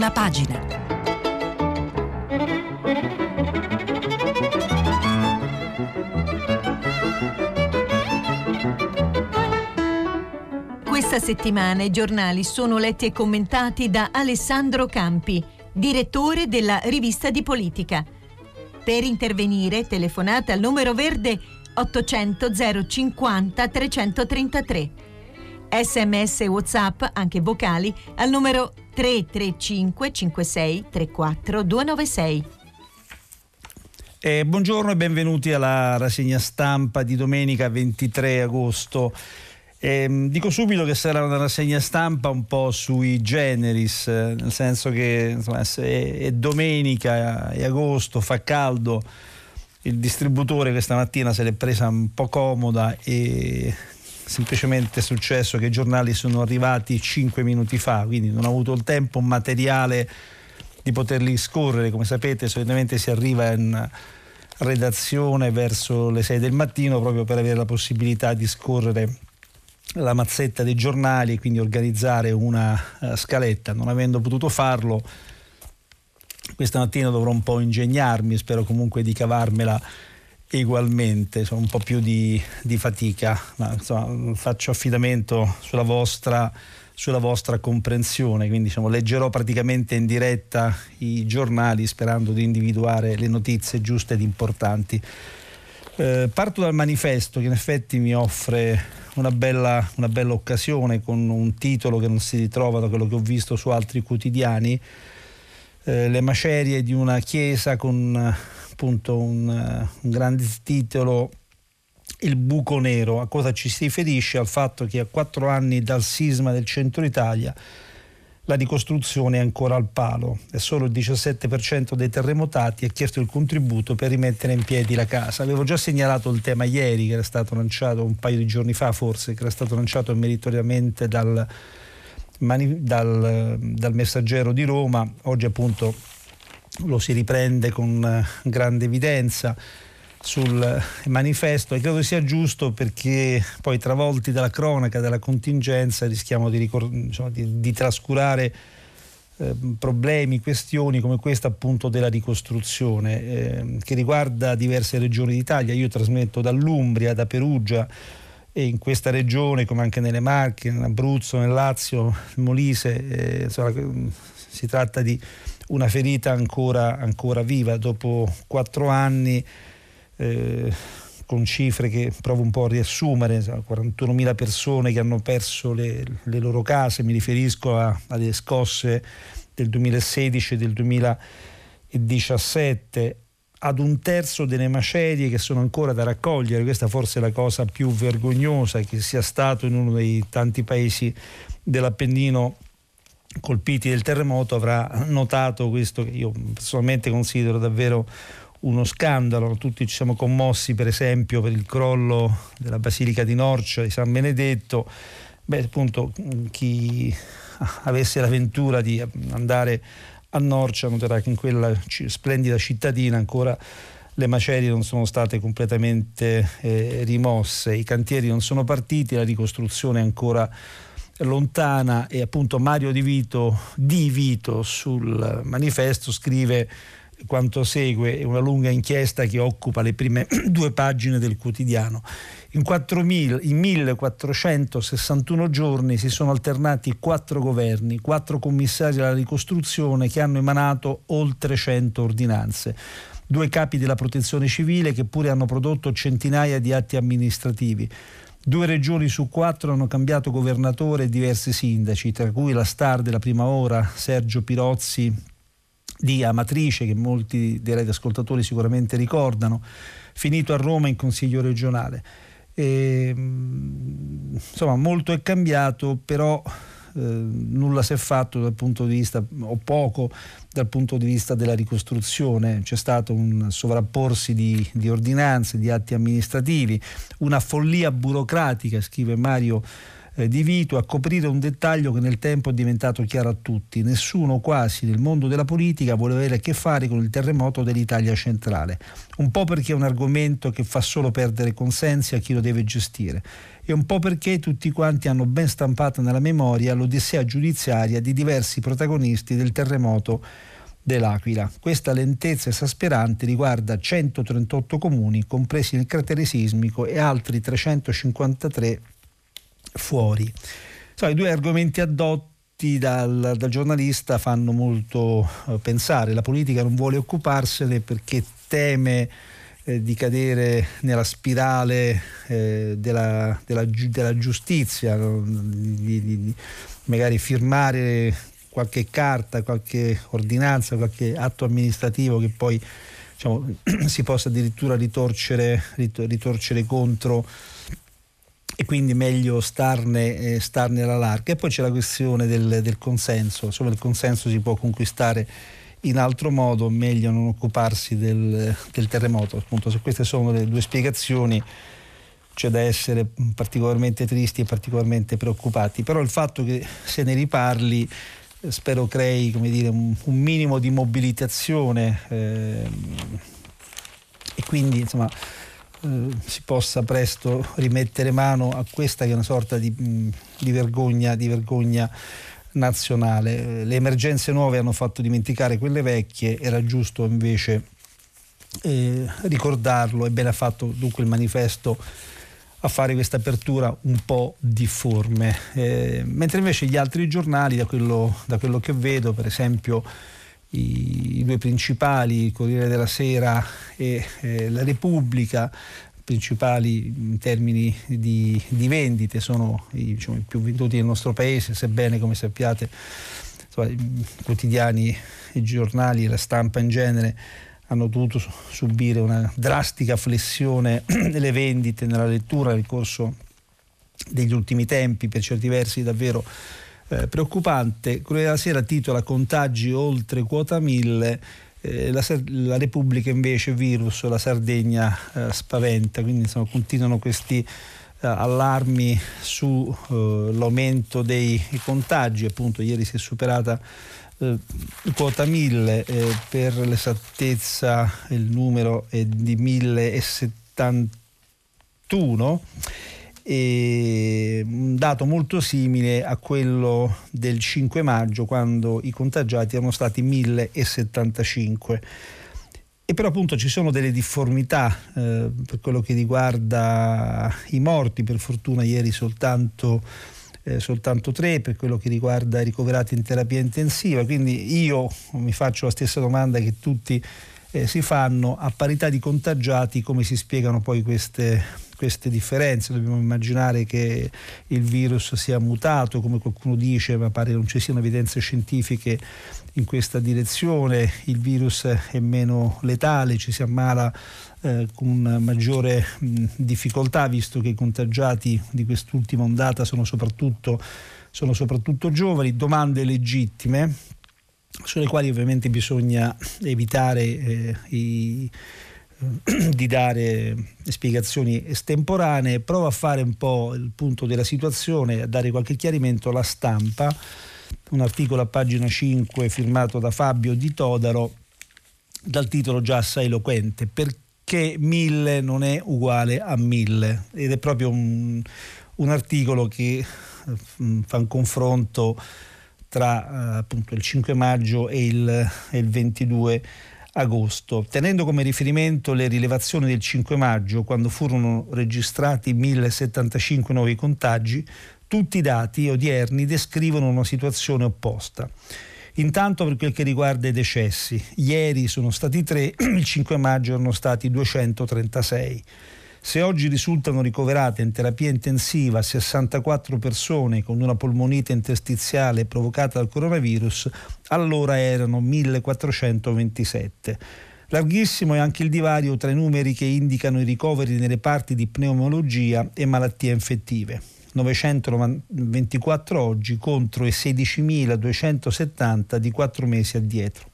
prima pagina. Questa settimana i giornali sono letti e commentati da Alessandro Campi, direttore della rivista di politica. Per intervenire telefonate al numero verde 800 050 333. Sms WhatsApp, anche vocali, al numero 335 56 34 296. Eh, buongiorno e benvenuti alla rassegna stampa di domenica 23 agosto. Eh, dico subito che sarà una rassegna stampa un po' sui generis, eh, nel senso che insomma, è, è domenica, è agosto, fa caldo, il distributore questa mattina se l'è presa un po' comoda e semplicemente è successo che i giornali sono arrivati 5 minuti fa, quindi non ho avuto il tempo materiale di poterli scorrere. Come sapete solitamente si arriva in redazione verso le 6 del mattino proprio per avere la possibilità di scorrere la mazzetta dei giornali e quindi organizzare una uh, scaletta. Non avendo potuto farlo, questa mattina dovrò un po' ingegnarmi, spero comunque di cavarmela ugualmente, insomma, un po' più di, di fatica, ma insomma, faccio affidamento sulla vostra, sulla vostra comprensione, quindi diciamo, leggerò praticamente in diretta i giornali sperando di individuare le notizie giuste ed importanti. Eh, parto dal manifesto che in effetti mi offre una bella, una bella occasione con un titolo che non si ritrova da quello che ho visto su altri quotidiani, eh, le macerie di una chiesa con appunto un, un grande titolo il buco nero. A cosa ci si riferisce? Al fatto che a quattro anni dal sisma del centro Italia la ricostruzione è ancora al palo e solo il 17% dei terremotati ha chiesto il contributo per rimettere in piedi la casa. Avevo già segnalato il tema ieri che era stato lanciato un paio di giorni fa forse, che era stato lanciato meritoriamente dal, dal, dal messaggero di Roma. Oggi appunto lo si riprende con eh, grande evidenza sul manifesto e credo sia giusto perché poi travolti dalla cronaca, dalla contingenza rischiamo di, ricor- insomma, di, di trascurare eh, problemi, questioni come questa appunto della ricostruzione eh, che riguarda diverse regioni d'Italia. Io trasmetto dall'Umbria, da Perugia e in questa regione come anche nelle Marche, in Abruzzo, nel Lazio, nel Molise, eh, insomma, si tratta di una ferita ancora, ancora viva. Dopo quattro anni eh, con cifre che provo un po' a riassumere, 41.000 persone che hanno perso le, le loro case, mi riferisco a, alle scosse del 2016 e del 2017, ad un terzo delle macerie che sono ancora da raccogliere, questa forse è la cosa più vergognosa che sia stato in uno dei tanti paesi dell'Appennino colpiti del terremoto avrà notato questo che io personalmente considero davvero uno scandalo. Tutti ci siamo commossi per esempio per il crollo della Basilica di Norcia di San Benedetto. Beh, appunto, chi avesse l'avventura di andare a Norcia noterà che in quella splendida cittadina ancora le macerie non sono state completamente eh, rimosse, i cantieri non sono partiti, la ricostruzione è ancora lontana e appunto Mario Di Vito, Di Vito sul manifesto scrive quanto segue, una lunga inchiesta che occupa le prime due pagine del quotidiano. In, 4.000, in 1461 giorni si sono alternati quattro governi, quattro commissari alla ricostruzione che hanno emanato oltre 100 ordinanze due capi della protezione civile che pure hanno prodotto centinaia di atti amministrativi. Due regioni su quattro hanno cambiato governatore e diversi sindaci, tra cui la star della prima ora, Sergio Pirozzi di Amatrice, che molti dei radioascoltatori sicuramente ricordano, finito a Roma in consiglio regionale. E, insomma, molto è cambiato, però nulla si è fatto dal punto di vista, o poco dal punto di vista della ricostruzione. C'è stato un sovrapporsi di, di ordinanze, di atti amministrativi, una follia burocratica, scrive Mario eh, di Vito a coprire un dettaglio che nel tempo è diventato chiaro a tutti. Nessuno quasi nel mondo della politica vuole avere a che fare con il terremoto dell'Italia centrale. Un po' perché è un argomento che fa solo perdere consensi a chi lo deve gestire e un po' perché tutti quanti hanno ben stampato nella memoria l'odissea giudiziaria di diversi protagonisti del terremoto dell'Aquila. Questa lentezza esasperante riguarda 138 comuni compresi nel cratere sismico e altri 353 fuori. So, I due argomenti addotti dal, dal giornalista fanno molto eh, pensare. La politica non vuole occuparsene perché teme eh, di cadere nella spirale eh, della, della, della, giustizia, no? di, di, di magari firmare qualche carta, qualche ordinanza, qualche atto amministrativo che poi diciamo, si possa addirittura ritorcere, ritorcere contro e quindi meglio starne, eh, starne, alla larga. E poi c'è la questione del, del consenso, solo il consenso si può conquistare in altro modo, meglio non occuparsi del, del terremoto. Appunto, se queste sono le due spiegazioni c'è da essere particolarmente tristi e particolarmente preoccupati, però il fatto che se ne riparli spero crei dire, un, minimo di mobilitazione eh, e quindi insomma, eh, si possa presto rimettere mano a questa che è una sorta di, di, vergogna, di vergogna nazionale. Le emergenze nuove hanno fatto dimenticare quelle vecchie, era giusto invece eh, ricordarlo e bene ha fatto dunque il manifesto a fare questa apertura un po' difforme. Eh, mentre invece gli altri giornali, da quello, da quello che vedo, per esempio i, i, due principali, Corriere della Sera e eh, la Repubblica, principali in termini di, di vendite, sono i, diciamo, i, più venduti nel nostro paese, sebbene come sappiate insomma, i quotidiani, i giornali, la stampa in genere hanno dovuto subire una drastica flessione nelle vendite, nella lettura nel corso degli ultimi tempi, per certi versi davvero eh, preoccupante. Della Sera titola Contagi oltre quota 1000. Eh, la, la, Repubblica invece virus, la Sardegna eh, spaventa, quindi insomma, continuano questi eh, allarmi sull'aumento eh, dei contagi, appunto ieri si è superata eh, quota 1000 eh, per l'esattezza il numero è di 1071 e un dato molto simile a quello del 5 maggio quando i contagiati erano stati 1075 e però appunto ci sono delle difformità eh, per quello che riguarda i morti. Per fortuna ieri soltanto eh, soltanto tre per quello che riguarda i ricoverati in terapia intensiva, quindi io mi faccio la stessa domanda che tutti eh, si fanno, a parità di contagiati come si spiegano poi queste, queste differenze? Dobbiamo immaginare che il virus sia mutato, come qualcuno dice, ma pare non ci siano evidenze scientifiche in questa direzione, il virus è meno letale, ci si ammala eh, con maggiore difficoltà visto che i contagiati di quest'ultima ondata sono soprattutto, sono soprattutto giovani, domande legittime sulle quali ovviamente bisogna evitare eh, i, di dare spiegazioni estemporanee, prova a fare un po' il punto della situazione, a dare qualche chiarimento alla stampa, un articolo a pagina 5 firmato da Fabio Di Todaro dal titolo già assai eloquente, perché 1000 non è uguale a 1000 ed è proprio un, un articolo che mm, fa un confronto tra eh, appunto il 5 maggio e il, e il 22 agosto, tenendo come riferimento le rilevazioni del 5 maggio, quando furono registrati 1075 nuovi contagi, tutti i dati odierni descrivono una situazione opposta. Intanto per quel che riguarda i decessi, ieri sono stati tre, il 5 maggio erano stati 236. Se oggi risultano ricoverate in terapia intensiva 64 persone con una polmonite interstiziale provocata dal coronavirus, allora erano 1427. Larghissimo è anche il divario tra i numeri che indicano i ricoveri nelle parti di pneumologia e malattie infettive. 924 oggi contro i 16.270 di quattro mesi addietro.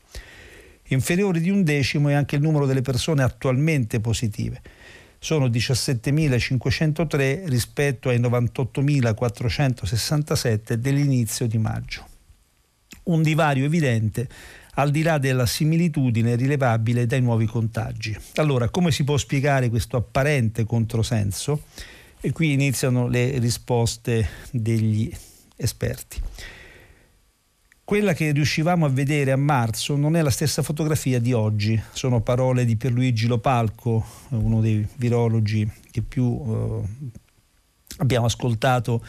Inferiore di un decimo è anche il numero delle persone attualmente positive. Sono 17.503 rispetto ai 98.467 dell'inizio di maggio. Un divario evidente al di là della similitudine rilevabile dai nuovi contagi. Allora, come si può spiegare questo apparente controsenso? E qui iniziano le risposte degli esperti. Quella che riuscivamo a vedere a marzo non è la stessa fotografia di oggi, sono parole di Pierluigi Lopalco, uno dei virologi che più eh, abbiamo ascoltato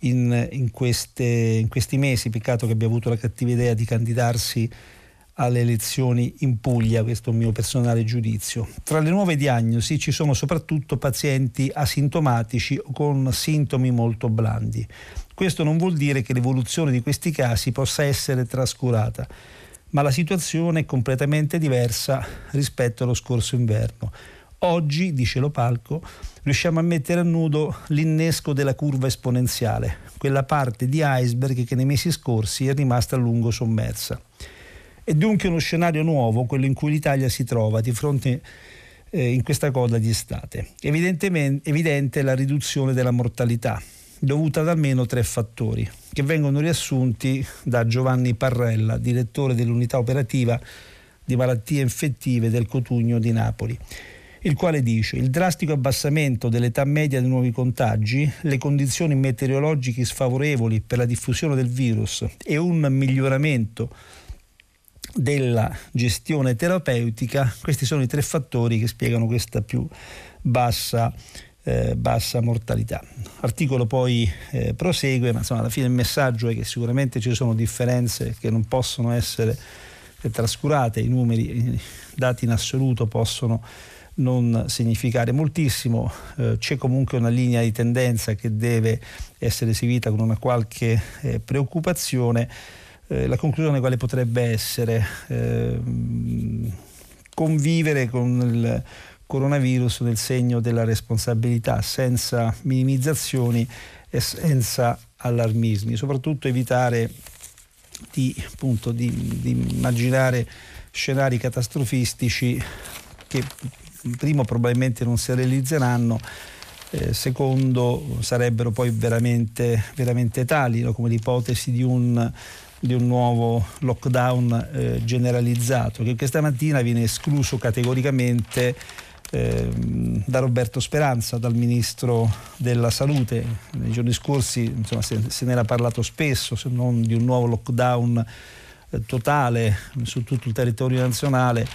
in, in, queste, in, questi mesi, peccato che abbia avuto la cattiva idea di candidarsi alle elezioni in Puglia, questo è un mio personale giudizio. Tra le nuove diagnosi ci sono soprattutto pazienti asintomatici o con sintomi molto blandi. Questo non vuol dire che l'evoluzione di questi casi possa essere trascurata, ma la situazione è completamente diversa rispetto allo scorso inverno. Oggi, dice Lopalco, riusciamo a mettere a nudo l'innesco della curva esponenziale, quella parte di iceberg che nei mesi scorsi è rimasta a lungo sommersa. È dunque uno scenario nuovo, quello in cui l'Italia si trova di fronte eh, in questa coda di estate. Evidente la riduzione della mortalità, dovuta ad almeno tre fattori, che vengono riassunti da Giovanni Parrella, direttore dell'unità operativa di malattie infettive del Cotugno di Napoli il quale dice il drastico abbassamento dell'età media dei nuovi contagi, le condizioni meteorologiche sfavorevoli per la diffusione del virus e un miglioramento della gestione terapeutica, questi sono i tre fattori che spiegano questa più bassa, eh, bassa mortalità. L'articolo poi eh, prosegue, ma insomma alla fine il messaggio è che sicuramente ci sono differenze che non possono essere eh, trascurate, i numeri, i dati in assoluto possono non significare moltissimo, eh, c'è comunque una linea di tendenza che deve essere seguita con una qualche eh, preoccupazione eh, la conclusione quale potrebbe essere? Eh, convivere con il coronavirus nel segno della responsabilità, senza minimizzazioni e senza allarmismi, soprattutto evitare di, appunto, di, di immaginare scenari catastrofistici che primo probabilmente non si realizzeranno eh, secondo sarebbero poi veramente, veramente tali, no? come l'ipotesi di un di un nuovo lockdown eh, generalizzato, che questa mattina viene escluso categoricamente da Roberto Speranza, dal Ministro della Salute. Nei giorni scorsi insomma, se, se ne era parlato spesso, se non di un nuovo lockdown eh, totale su tutto il territorio nazionale,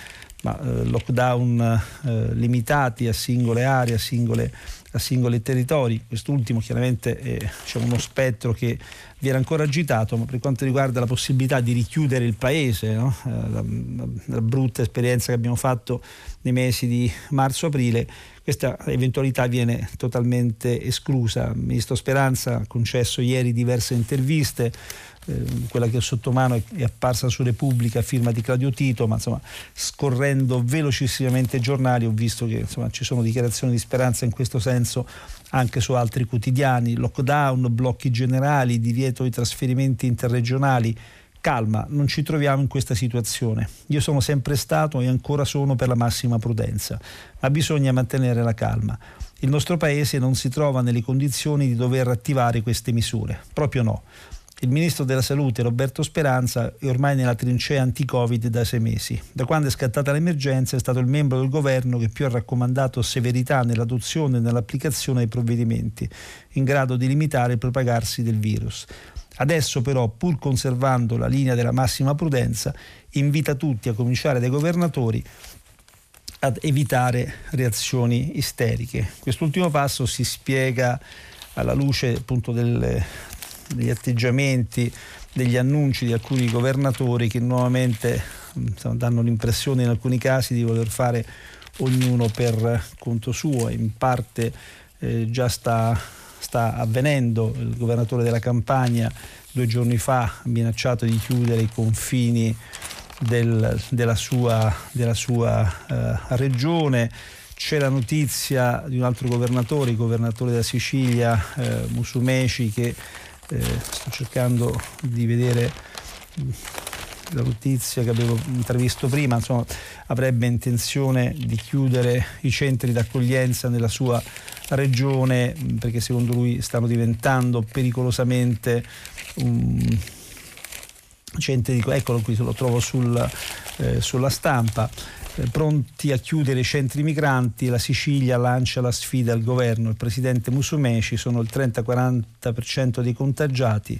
ma eh, lockdown eh, limitati a singole aree, a singole a singoli territori. Quest'ultimo chiaramente è diciamo, uno spettro che viene ancora agitato, ma per quanto riguarda la possibilità di richiudere il paese, no? Eh, la, la, la, brutta esperienza che abbiamo fatto nei mesi di marzo-aprile, questa eventualità viene totalmente esclusa. Il ministro Speranza ha concesso ieri diverse interviste, eh, quella che ho sotto mano è, apparsa su Repubblica a firma di Claudio Tito, ma insomma scorrendo velocissimamente i giornali ho visto che insomma, ci sono dichiarazioni di speranza in questo senso anche su altri quotidiani, lockdown, blocchi generali, divieto di trasferimenti interregionali. Calma, non ci troviamo in questa situazione. Io sono sempre stato e ancora sono per la massima prudenza, ma bisogna mantenere la calma. Il nostro Paese non si trova nelle condizioni di dover attivare queste misure, proprio no. Il ministro della Salute Roberto Speranza è ormai nella trincea anti-Covid da sei mesi. Da quando è scattata l'emergenza è stato il membro del governo che più ha raccomandato severità nell'adozione e nell'applicazione dei provvedimenti in grado di limitare il propagarsi del virus. Adesso però, pur conservando la linea della massima prudenza, invita tutti, a cominciare dai governatori, ad evitare reazioni isteriche. Quest'ultimo passo si spiega alla luce appunto del, degli atteggiamenti, degli annunci di alcuni governatori che nuovamente insomma, danno l'impressione in alcuni casi di voler fare ognuno per conto suo, in parte eh, già sta, sta avvenendo, il governatore della Campania due giorni fa ha minacciato di chiudere i confini del, della sua, della sua eh, regione. C'è la notizia di un altro governatore, il governatore della Sicilia, eh, Musumeci, che eh, sto cercando di vedere la notizia che avevo intravisto prima, insomma, avrebbe intenzione di chiudere i centri d'accoglienza nella sua regione perché secondo lui stanno diventando pericolosamente um, centri di... Eccolo qui, lo trovo sul, eh, sulla stampa pronti a chiudere i centri migranti, la Sicilia lancia la sfida al governo, il presidente Musumeci sono il 30-40% dei contagiati.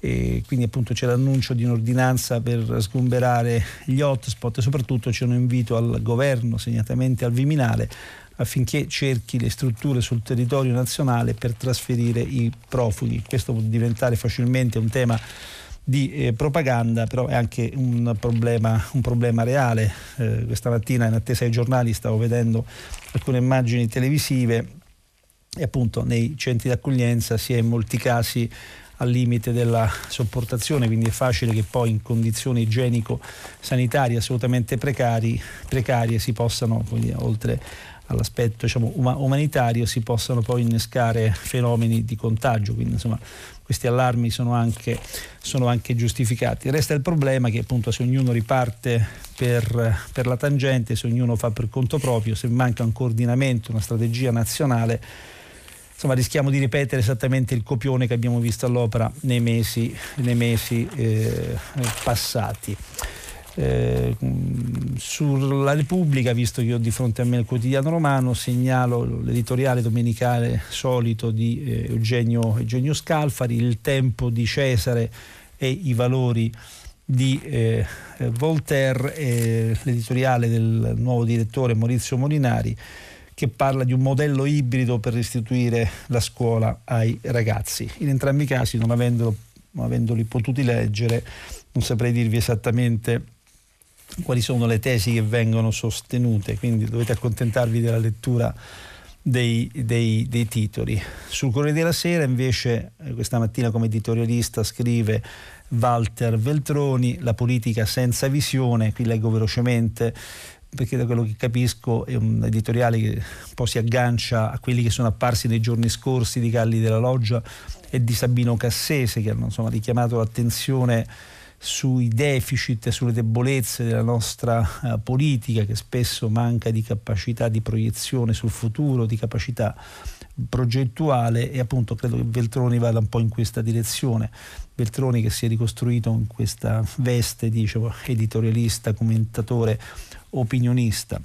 E quindi appunto c'è l'annuncio di un'ordinanza per sgomberare gli hotspot. E soprattutto c'è un invito al governo, segnatamente al Viminale, affinché cerchi le strutture sul territorio nazionale per trasferire i profughi. Questo può diventare facilmente un tema di eh, propaganda, però è anche un problema, un problema reale. Eh, questa mattina in attesa ai giornali stavo vedendo alcune immagini televisive e appunto nei centri d'accoglienza si è in molti casi al limite della sopportazione, quindi è facile che poi in condizioni igienico-sanitarie assolutamente precari, precarie si possano, dire, oltre all'aspetto diciamo, umanitario, si possano poi innescare fenomeni di contagio. Quindi insomma questi allarmi sono anche, sono anche giustificati. Resta il problema che appunto se ognuno riparte per, per la tangente, se ognuno fa per conto proprio, se manca un coordinamento, una strategia nazionale, insomma rischiamo di ripetere esattamente il copione che abbiamo visto all'opera nei mesi, nei mesi eh, passati. Eh, sulla Repubblica, visto che ho di fronte a me il quotidiano romano, segnalo l'editoriale domenicale solito di eh, Eugenio, Eugenio, Scalfari, il tempo di Cesare e i valori di eh, Voltaire, l'editoriale del nuovo direttore Maurizio Molinari che parla di un modello ibrido per restituire la scuola ai ragazzi. In entrambi i casi, non, avendolo, non avendoli potuti leggere, non saprei dirvi esattamente quali sono le tesi che vengono sostenute, quindi dovete accontentarvi della lettura dei, dei, dei, titoli. Sul Corriere della Sera invece eh, questa mattina come editorialista scrive Walter Veltroni, La politica senza visione, qui leggo velocemente perché da quello che capisco è un editoriale che un po' si aggancia a quelli che sono apparsi nei giorni scorsi di Galli della Loggia e di Sabino Cassese che hanno insomma, richiamato l'attenzione sui deficit sulle debolezze della nostra uh, politica che spesso manca di capacità di proiezione sul futuro, di capacità progettuale e appunto credo che Veltroni vada un po' in questa direzione. Veltroni che si è ricostruito in questa veste diciamo, editorialista, commentatore, opinionista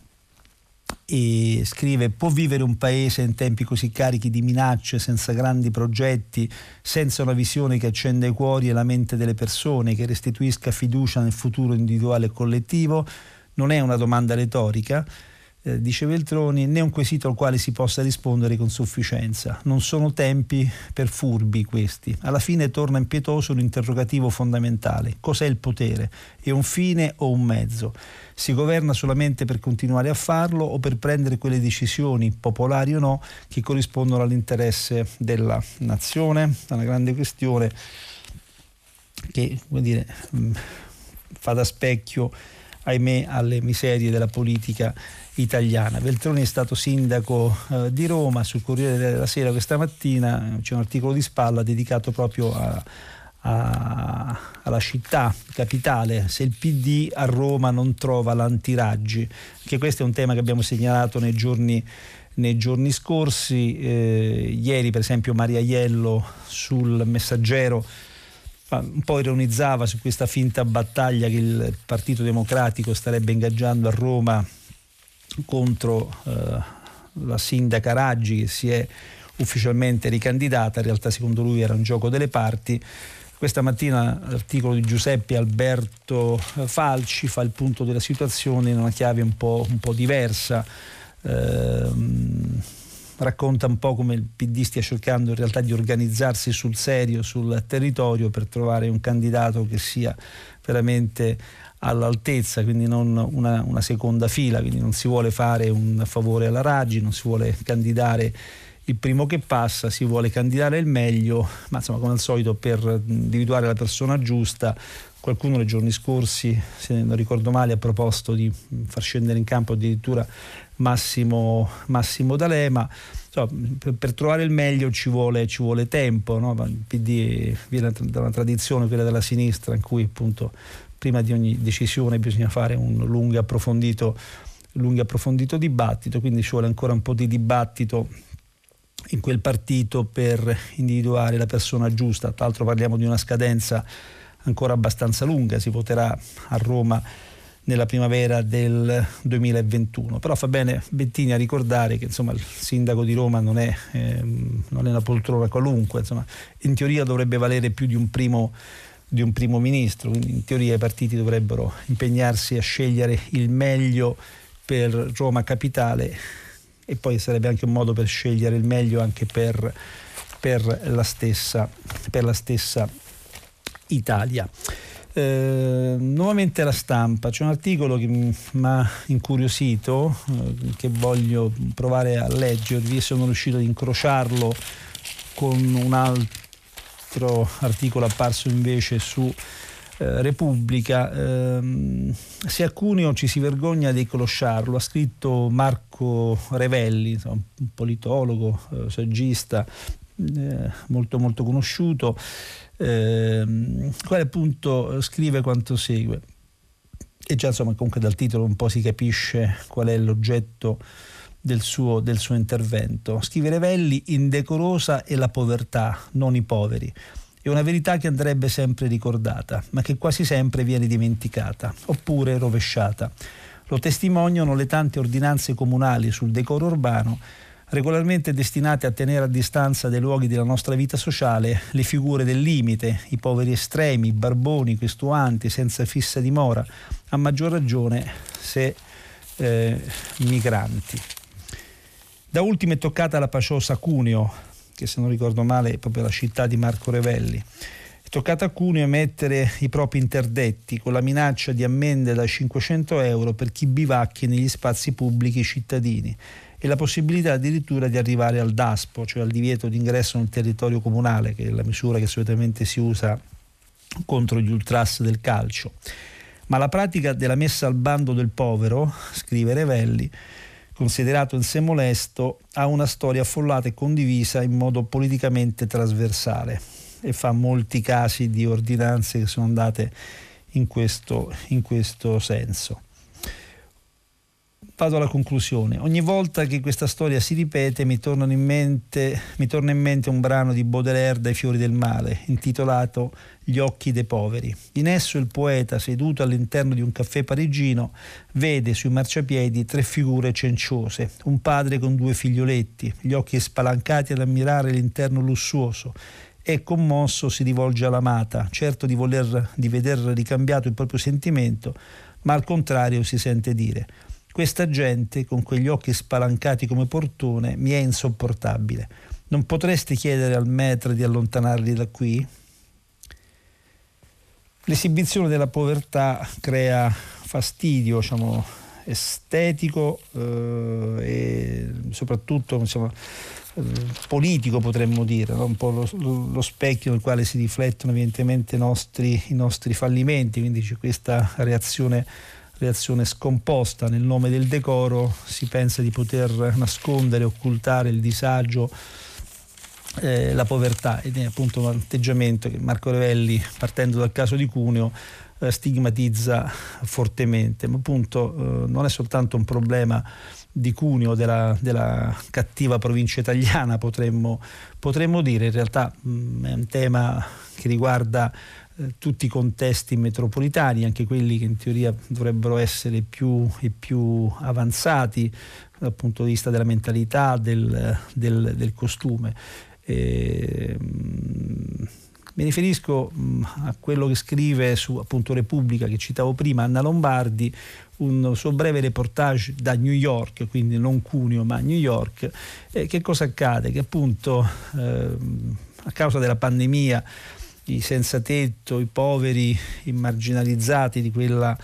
e scrive può vivere un paese in tempi così carichi di minacce, senza grandi progetti, senza una visione che accenda i cuori e la mente delle persone, che restituisca fiducia nel futuro individuale e collettivo? Non è una domanda retorica, eh, dice Veltroni, né un quesito al quale si possa rispondere con sufficienza. Non sono tempi per furbi questi. Alla fine torna impietoso un interrogativo fondamentale. Cos'è il potere? È un fine o un mezzo? Si governa solamente per continuare a farlo o per prendere quelle decisioni, popolari o no, che corrispondono all'interesse della nazione? È una grande questione che, come dire, mm, fa da specchio ahimè alle miserie della politica italiana. Veltroni è stato sindaco eh, di Roma, sul Corriere della Sera questa mattina c'è un articolo di spalla dedicato proprio a, a, alla città capitale, se il PD a Roma non trova l'antiraggi, che questo è un tema che abbiamo segnalato nei giorni nei giorni scorsi. Eh, ieri, per esempio, Maria Iello sul Messaggero un po' ironizzava su questa finta battaglia che il Partito Democratico starebbe ingaggiando a Roma contro eh, la sindaca Raggi che si è ufficialmente ricandidata, in realtà secondo lui era un gioco delle parti. Questa mattina l'articolo di Giuseppe Alberto Falci fa il punto della situazione in una chiave un po', un po diversa. Eh, racconta un po' come il PD stia cercando in realtà di organizzarsi sul serio sul territorio per trovare un candidato che sia veramente all'altezza, quindi non una, una seconda fila, quindi non si vuole fare un favore alla Raggi, non si vuole candidare il primo che passa, si vuole candidare il meglio, ma insomma come al solito per individuare la persona giusta qualcuno nei giorni scorsi, se non ricordo male, ha proposto di far scendere in campo addirittura Massimo, Massimo D'Alema. Insomma, per, per, trovare il meglio ci vuole, ci vuole tempo, no? il PD viene da una tradizione, quella della sinistra, in cui appunto prima di ogni decisione bisogna fare un lungo approfondito, lungo approfondito dibattito, quindi ci vuole ancora un po' di dibattito in quel partito per individuare la persona giusta. Tra l'altro parliamo di una scadenza ancora abbastanza lunga, si voterà a Roma nella primavera del 2021. Però fa bene Bettini a ricordare che insomma, il sindaco di Roma non è, ehm, non è una poltrona qualunque, insomma, in teoria dovrebbe valere più di un, primo, di un primo ministro, quindi in teoria i partiti dovrebbero impegnarsi a scegliere il meglio per Roma Capitale e poi sarebbe anche un modo per scegliere il meglio anche per, per, la, stessa, per la stessa Italia. Eh, nuovamente la stampa, c'è un articolo che mi ha incuriosito, eh, che voglio provare a leggervi, sono riuscito ad incrociarlo con un altro articolo apparso invece su eh, Repubblica, ehm, se a Cuneo ci si vergogna di closciarlo, ha scritto Marco Revelli, insomma, un politologo, eh, saggista eh, molto molto conosciuto, ehm, quale appunto scrive quanto segue. E già insomma comunque dal titolo un po' si capisce qual è l'oggetto del suo, del suo intervento. Scrive Revelli, indecorosa è la povertà, non i poveri. È una verità che andrebbe sempre ricordata, ma che quasi sempre viene dimenticata, oppure rovesciata. Lo testimoniano le tante ordinanze comunali sul decoro urbano, regolarmente destinate a tenere a distanza dai luoghi della nostra vita sociale le figure del limite, i poveri estremi, i barboni, questuanti, senza fissa dimora, a maggior ragione se eh, migranti. Da ultimo è toccata la paciosa Cuneo, che se non ricordo male è proprio la città di Marco Revelli. È toccato a Cuneo emettere i propri interdetti con la minaccia di ammende da 500 euro per chi bivacchi negli spazi pubblici cittadini e la possibilità addirittura di arrivare al DASPO, cioè al divieto di ingresso nel territorio comunale, che è la misura che solitamente si usa contro gli ultras del calcio. Ma la pratica della messa al bando del povero, scrive Revelli, considerato in sé ha una storia affollata e condivisa in modo politicamente trasversale e fa molti casi di ordinanze che sono andate in questo, in questo senso. Vado alla conclusione. Ogni volta che questa storia si ripete mi, mente, mi torna in mente un brano di Baudelaire dai fiori del male, intitolato Gli occhi dei poveri. In esso il poeta, seduto all'interno di un caffè parigino, vede sui marciapiedi tre figure cenciose, un padre con due figlioletti, gli occhi spalancati ad ammirare l'interno lussuoso e commosso si rivolge all'amata, certo di, voler, di veder ricambiato il proprio sentimento, ma al contrario si sente dire questa gente, con quegli occhi spalancati come portone, mi è insopportabile. Non potreste chiedere al maître di allontanarli da qui? L'esibizione della povertà crea fastidio diciamo, estetico eh, e soprattutto insomma, eh, politico potremmo dire, no? un po' lo, lo, specchio nel quale si riflettono evidentemente nostri, i nostri fallimenti, quindi c'è questa reazione reazione scomposta. Nel nome del decoro si pensa di poter nascondere, occultare il disagio, eh, la povertà ed è appunto un atteggiamento che Marco Revelli, partendo dal caso di Cuneo, eh, stigmatizza fortemente. Ma appunto eh, non è soltanto un problema di Cuneo, della, della cattiva provincia italiana, potremmo, potremmo dire, in realtà mh, mm, è un tema che riguarda tutti i contesti metropolitani, anche quelli che in teoria dovrebbero essere più e più avanzati dal punto di vista della mentalità, del, del, del costume. E, mm, mi riferisco mm, a quello che scrive su appunto Repubblica che citavo prima, Anna Lombardi, un suo breve reportage da New York, quindi non Cuneo ma New York. Eh, che cosa accade? Che appunto eh, a causa della pandemia i senza tetto, i poveri, i marginalizzati di quella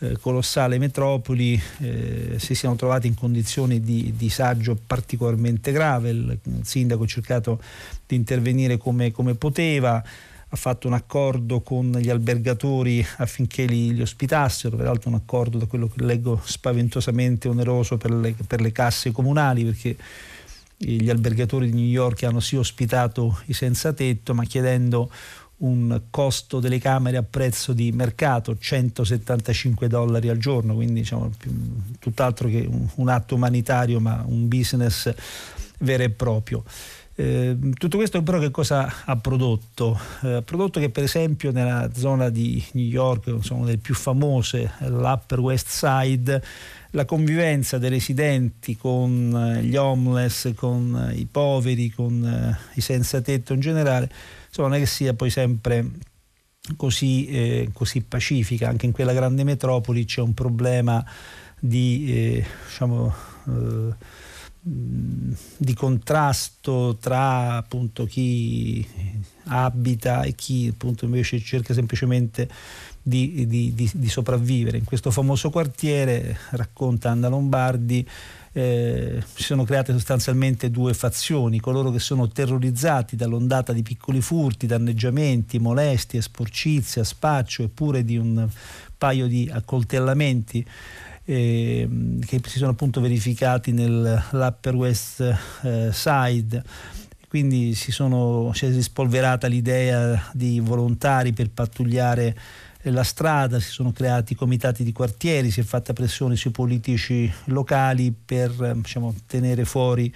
eh, colossale metropoli eh, si siano trovati in condizioni di disagio particolarmente grave. Il, sindaco ha cercato di intervenire come, come, poteva, ha fatto un accordo con gli albergatori affinché li, li, ospitassero, peraltro un accordo da quello che leggo spaventosamente oneroso per le, per le casse comunali perché gli albergatori di New York hanno sì ospitato i senza tetto ma chiedendo un costo delle camere a prezzo di mercato, 175 dollari al giorno, quindi diciamo, tutt'altro che un, un, atto umanitario, ma un business vero e proprio. Eh, tutto questo però che cosa ha prodotto? Eh, ha prodotto che per esempio nella zona di New York, insomma, delle più famose, l'Upper West Side, la convivenza dei residenti con eh, gli homeless, con i poveri, con i senza tetto in generale, insomma, non è che sia poi sempre così, eh, così pacifica. Anche in quella grande metropoli c'è un problema di, eh, diciamo, eh, di contrasto tra appunto chi abita e chi appunto invece cerca semplicemente di, di, di, di sopravvivere. In questo famoso quartiere, racconta Anna Lombardi, eh, si sono create sostanzialmente due fazioni, coloro che sono terrorizzati dall'ondata di piccoli furti, danneggiamenti, molestie, sporcizia, spaccio e pure di un paio di accoltellamenti eh, che si sono appunto verificati nell'Upper West eh, Side. Quindi si, sono, si è spolverata l'idea di volontari per pattugliare la strada, si sono creati comitati di quartieri, si è fatta pressione sui politici locali per diciamo, tenere fuori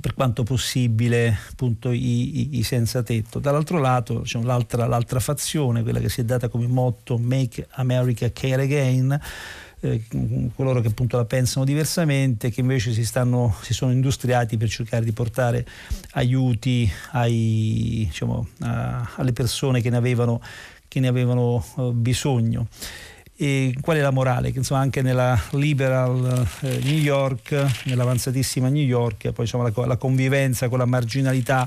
per quanto possibile appunto, i, i, i, senza tetto. Dall'altro lato diciamo, l'altra, l'altra fazione, quella che si è data come motto Make America Care Again, eh, coloro che appunto la pensano diversamente, che invece si, stanno, si sono industriati per cercare di portare aiuti ai, diciamo, a, alle persone che ne avevano che ne avevano uh, bisogno. E qual è la morale? Che insomma anche nella liberal eh, New York, nell'avanzatissima New York, poi la, la convivenza con la marginalità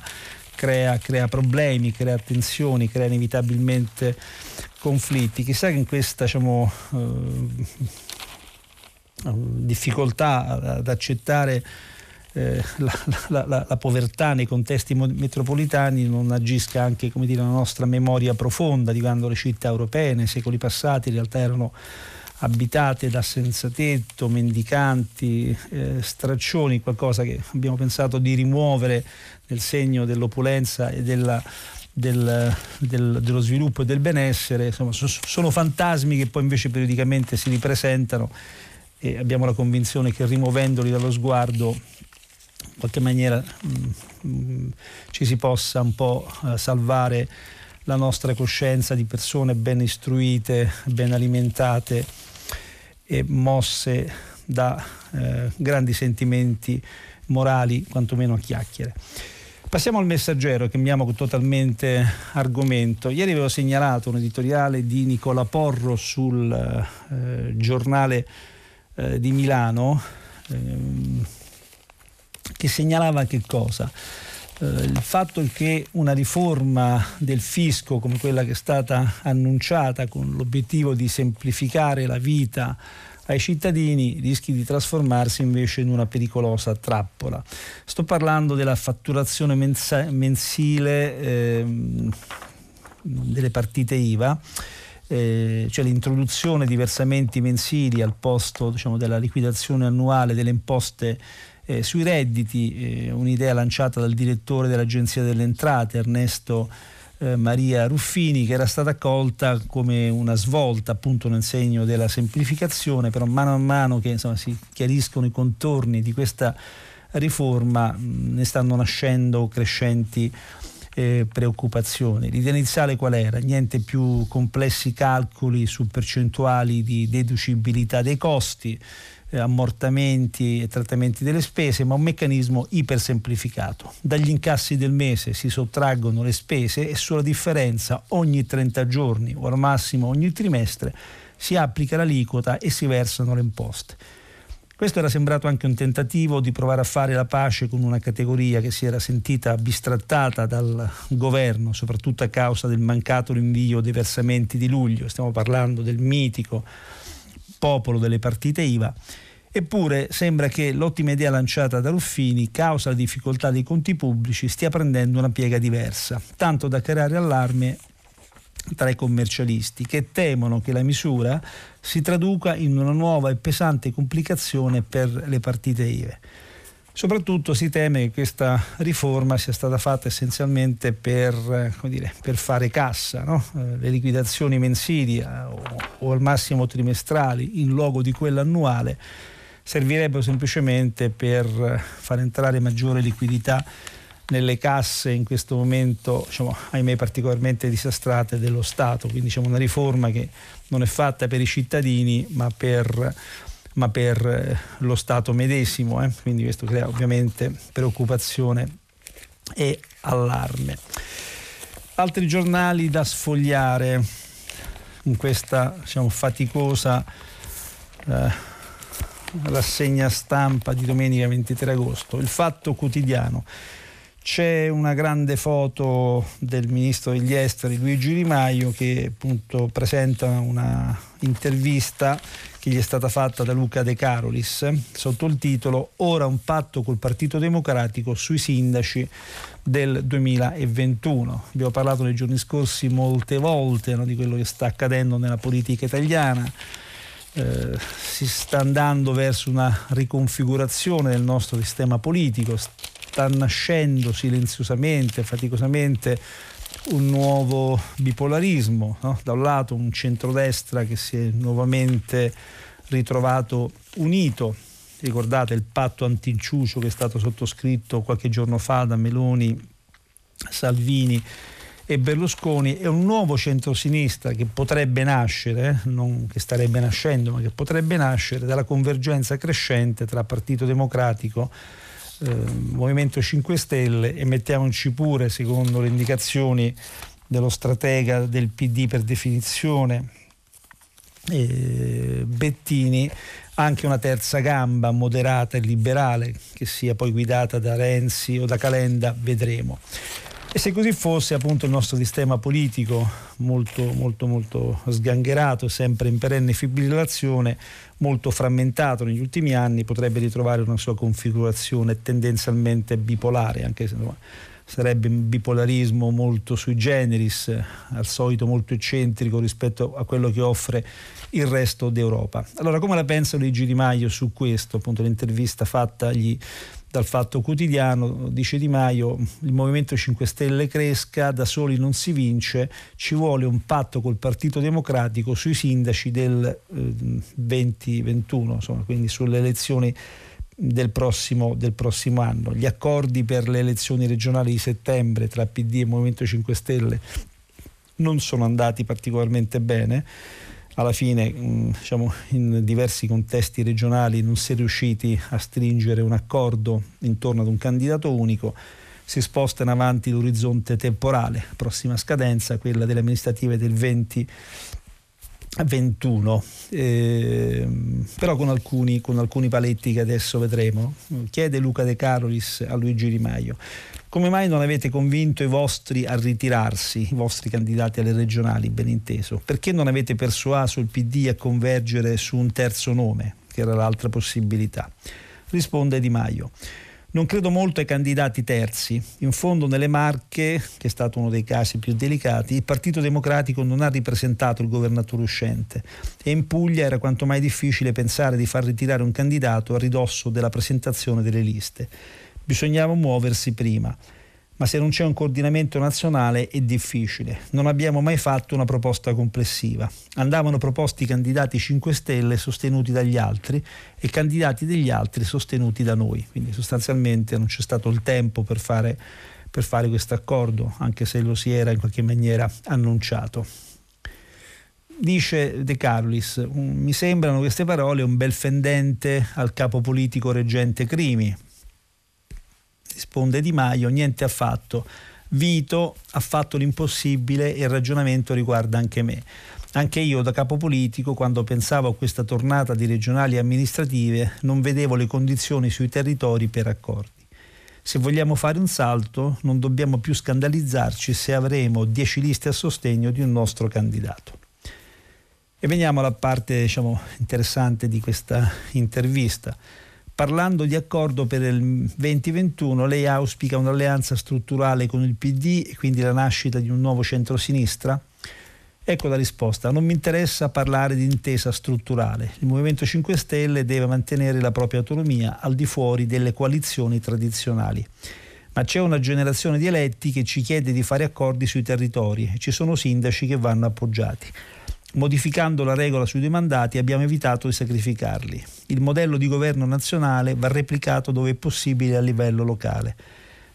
crea, crea, problemi, crea tensioni, crea inevitabilmente conflitti. Chissà che in questa diciamo, eh, difficoltà ad accettare eh, la, la, la, la, povertà nei contesti metropolitani non agisca anche come dire, la nostra memoria profonda di quando le città europee. Nei secoli passati in realtà erano abitate da senza tetto, mendicanti, eh, straccioni, qualcosa che abbiamo pensato di rimuovere nel segno dell'opulenza e della, del, del, dello sviluppo e del benessere, insomma, so, sono fantasmi che poi invece periodicamente si ripresentano e abbiamo la convinzione che rimuovendoli dallo sguardo qualche maniera mh, mm, ci si possa un po' uh, salvare la nostra coscienza di persone ben istruite, ben alimentate e mosse da eh, grandi sentimenti morali, quantomeno a chiacchiere. Passiamo al messaggero, cambiamo totalmente argomento. Ieri avevo segnalato un editoriale di Nicola Porro sul eh, giornale eh, di Milano. Che segnalava che cosa? Eh, il fatto che una riforma del fisco come quella che è stata annunciata con l'obiettivo di semplificare la vita ai cittadini rischi di trasformarsi invece in una pericolosa trappola. Sto parlando della fatturazione mensa- mensile eh, delle partite IVA. Eh, cioè l'introduzione di versamenti mensili al posto diciamo, della liquidazione annuale delle imposte eh, sui redditi, eh, un'idea lanciata dal direttore dell'Agenzia delle Entrate, Ernesto eh, Maria Ruffini, che era stata accolta come una svolta appunto nel segno della semplificazione, però mano a mano che insomma, si chiariscono i contorni di questa riforma mh, ne stanno nascendo crescenti eh, preoccupazioni. L'idea iniziale qual era? Niente più complessi calcoli su percentuali di deducibilità dei costi, eh, ammortamenti e trattamenti delle spese, ma un meccanismo ipersemplificato. Dagli incassi del mese si sottraggono le spese e sulla differenza ogni 30 giorni o al massimo ogni trimestre si applica l'aliquota e si versano le imposte. Questo era sembrato anche un tentativo di provare a fare la pace con una categoria che si era sentita bistrattata dal governo, soprattutto a causa del mancato rinvio dei versamenti di luglio. Stiamo parlando del mitico popolo delle partite IVA Eppure sembra che l'ottima idea lanciata da Ruffini, causa la difficoltà dei conti pubblici, stia prendendo una piega diversa, tanto da creare allarme tra i commercialisti che temono che la misura si traduca in una nuova e pesante complicazione per le partite IVE. Soprattutto si teme che questa riforma sia stata fatta essenzialmente per, eh, dire, per fare cassa, no? Eh, le liquidazioni mensili eh, o, o, al massimo trimestrali in luogo di quella annuale servirebbero semplicemente per far entrare maggiore liquidità nelle casse in questo momento, diciamo, ahimè, particolarmente disastrate dello Stato. Quindi diciamo, una riforma che non è fatta per i cittadini ma per ma per eh, lo Stato medesimo, eh? quindi questo crea ovviamente preoccupazione e allarme. Altri giornali da sfogliare in questa diciamo, faticosa eh, rassegna stampa di domenica 23 agosto. Il Fatto Quotidiano. C'è una grande foto del ministro degli esteri Luigi Di Maio che appunto presenta una intervista che gli è stata fatta da Luca De Carolis sotto il titolo Ora un patto col Partito Democratico sui sindaci del 2021. Abbiamo parlato nei giorni scorsi molte volte no, di quello che sta accadendo nella politica italiana. Eh, si sta andando verso una riconfigurazione del nostro sistema politico, sta nascendo silenziosamente, faticosamente un nuovo bipolarismo, no? da un lato un centrodestra che si è nuovamente ritrovato unito, ricordate il patto antinciucio che è stato sottoscritto qualche giorno fa da Meloni, Salvini e Berlusconi e un nuovo centrosinistra che potrebbe nascere, non che starebbe nascendo, ma che potrebbe nascere dalla convergenza crescente tra Partito Democratico eh, Movimento 5 Stelle e mettiamoci pure, secondo le indicazioni dello stratega del PD per definizione, eh, Bettini, anche una terza gamba moderata e liberale che sia poi guidata da Renzi o da Calenda, vedremo. E se così fosse, appunto, il nostro sistema politico molto, molto, molto sgangherato, sempre in perenne fibrillazione, molto frammentato negli ultimi anni, potrebbe ritrovare una sua configurazione tendenzialmente bipolare, anche se no, sarebbe un bipolarismo molto sui generis, al solito molto eccentrico rispetto a quello che offre il resto d'Europa. Allora, come la pensa Luigi Di Maio su questo? Appunto, l'intervista fatta agli dal Fatto Quotidiano, dice Di Maio, il Movimento 5 Stelle cresca, da soli non si vince, ci vuole un patto col Partito Democratico sui sindaci del eh, 2021, insomma, quindi sulle elezioni del prossimo, del prossimo anno. Gli accordi per le elezioni regionali di settembre tra PD e Movimento 5 Stelle non sono andati particolarmente bene alla fine mm, diciamo, in diversi contesti regionali non si è riusciti a stringere un accordo intorno ad un candidato unico, si sposta in avanti l'orizzonte temporale, prossima scadenza, quella delle amministrative del 20 21, eh, però con alcuni, con alcuni paletti che adesso vedremo. Chiede Luca De Carolis a Luigi Di Maio. Come mai non avete convinto i vostri a ritirarsi, i vostri candidati alle regionali, ben inteso? Perché non avete persuaso il PD a convergere su un terzo nome, che era l'altra possibilità? Risponde Di Maio. Non credo molto ai candidati terzi. In fondo nelle Marche, che è stato uno dei casi più delicati, il Partito Democratico non ha ripresentato il governatore uscente e in Puglia era quanto mai difficile pensare di far ritirare un candidato a ridosso della presentazione delle liste bisognava muoversi prima. Ma se non c'è un coordinamento nazionale è difficile. Non abbiamo mai fatto una proposta complessiva. Andavano proposti candidati 5 Stelle sostenuti dagli altri e candidati degli altri sostenuti da noi. Quindi sostanzialmente non c'è stato il tempo per fare, per fare questo accordo, anche se lo si era in qualche maniera annunciato. Dice De Carolis, mi sembrano queste parole un bel fendente al capo politico reggente Crimi, risponde Di Maio, niente affatto. Vito ha fatto l'impossibile e il ragionamento riguarda anche me. Anche io da capo politico, quando pensavo a questa tornata di regionali amministrative, non vedevo le condizioni sui territori per accordi. Se vogliamo fare un salto, non dobbiamo più scandalizzarci se avremo 10 liste a sostegno di un nostro candidato. E veniamo alla parte diciamo, interessante di questa intervista parlando di accordo per il 2021, lei auspica un'alleanza strutturale con il PD e quindi la nascita di un nuovo centrosinistra? Ecco la risposta, non mi interessa parlare di intesa strutturale. Il Movimento 5 Stelle deve mantenere la propria autonomia al di fuori delle coalizioni tradizionali. Ma c'è una generazione di eletti che ci chiede di fare accordi sui territori e ci sono sindaci che vanno appoggiati. Modificando la regola sui due mandati abbiamo evitato di sacrificarli. Il modello di governo nazionale va replicato dove è possibile a livello locale.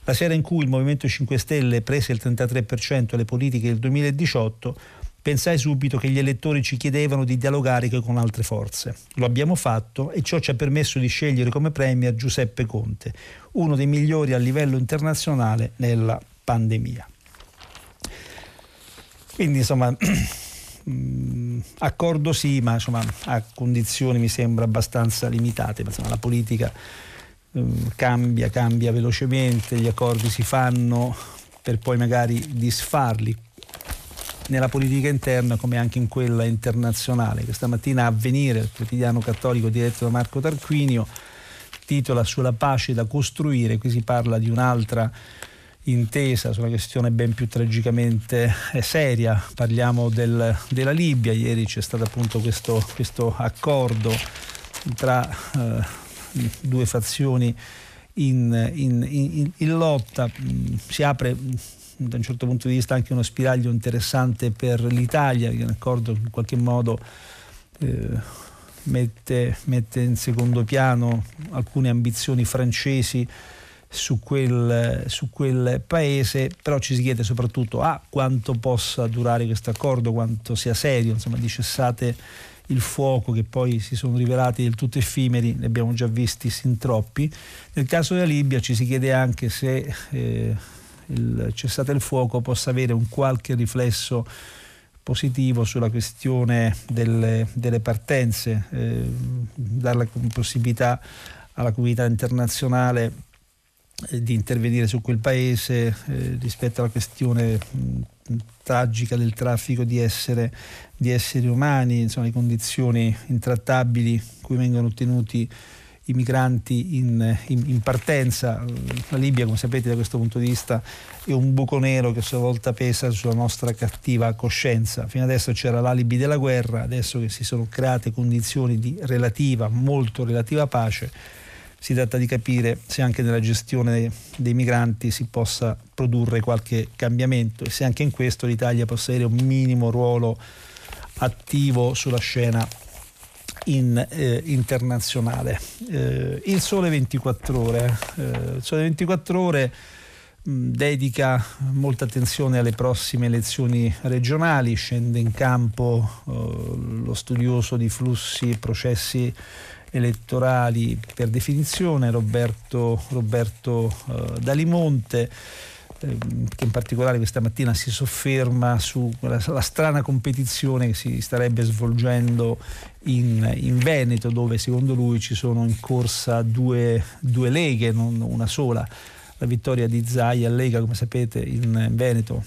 La sera in cui il Movimento 5 Stelle prese il 33% alle politiche del 2018, pensai subito che gli elettori ci chiedevano di dialogare con altre forze. Lo abbiamo fatto e ciò ci ha permesso di scegliere come premier Giuseppe Conte, uno dei migliori a livello internazionale nella pandemia. Quindi insomma, mm, accordo sì, ma insomma, a condizioni mi sembra abbastanza limitate. Insomma, la politica mm, cambia, cambia velocemente, gli accordi si fanno per poi magari disfarli nella politica interna come anche in quella internazionale. Questa mattina Avvenire, il quotidiano cattolico diretto da Marco Tarquinio, titola Sulla pace da costruire, qui si parla di un'altra intesa su una questione ben più tragicamente eh, seria, parliamo del, della Libia, ieri c'è stato appunto questo, questo accordo tra eh, due fazioni in, in, in, in lotta, si apre da un certo punto di vista anche uno spiraglio interessante per l'Italia, che è un accordo che in qualche modo eh, mette, mette, in secondo piano alcune ambizioni francesi su quel, su quel, paese, però ci si chiede soprattutto a ah, quanto possa durare questo accordo, quanto sia serio, insomma di cessate il fuoco che poi si sono rivelati del tutto effimeri, ne abbiamo già visti sin troppi. Nel caso della Libia ci si chiede anche se eh, il cessate il fuoco possa avere un qualche riflesso positivo sulla questione delle, delle partenze, eh, dare la possibilità alla comunità internazionale di intervenire su quel paese eh, rispetto alla questione mh, tragica del traffico di, essere, di esseri umani, insomma, le condizioni intrattabili in cui vengono ottenuti i migranti in, in, in, partenza. La Libia, come sapete, da questo punto di vista è un buco nero che a sua volta pesa sulla nostra cattiva coscienza. Fino adesso c'era l'alibi della guerra, adesso che si sono create condizioni di relativa, molto relativa pace, si tratta di capire se anche nella gestione dei migranti si possa produrre qualche cambiamento e se anche in questo l'Italia possa avere un minimo ruolo attivo sulla scena in, eh, internazionale. Eh, il Sole 24 Ore. Eh, il Sole 24 Ore dedica molta attenzione alle prossime elezioni regionali, scende in campo eh, lo studioso di flussi e processi elettorali per definizione, Roberto, Roberto eh, Dalimonte Ehm, che in particolare questa mattina si sofferma sulla strana competizione che si starebbe svolgendo in, in, Veneto, dove secondo lui ci sono in corsa due, due leghe, non una sola. La vittoria di Zai a Lega, come sapete, in Veneto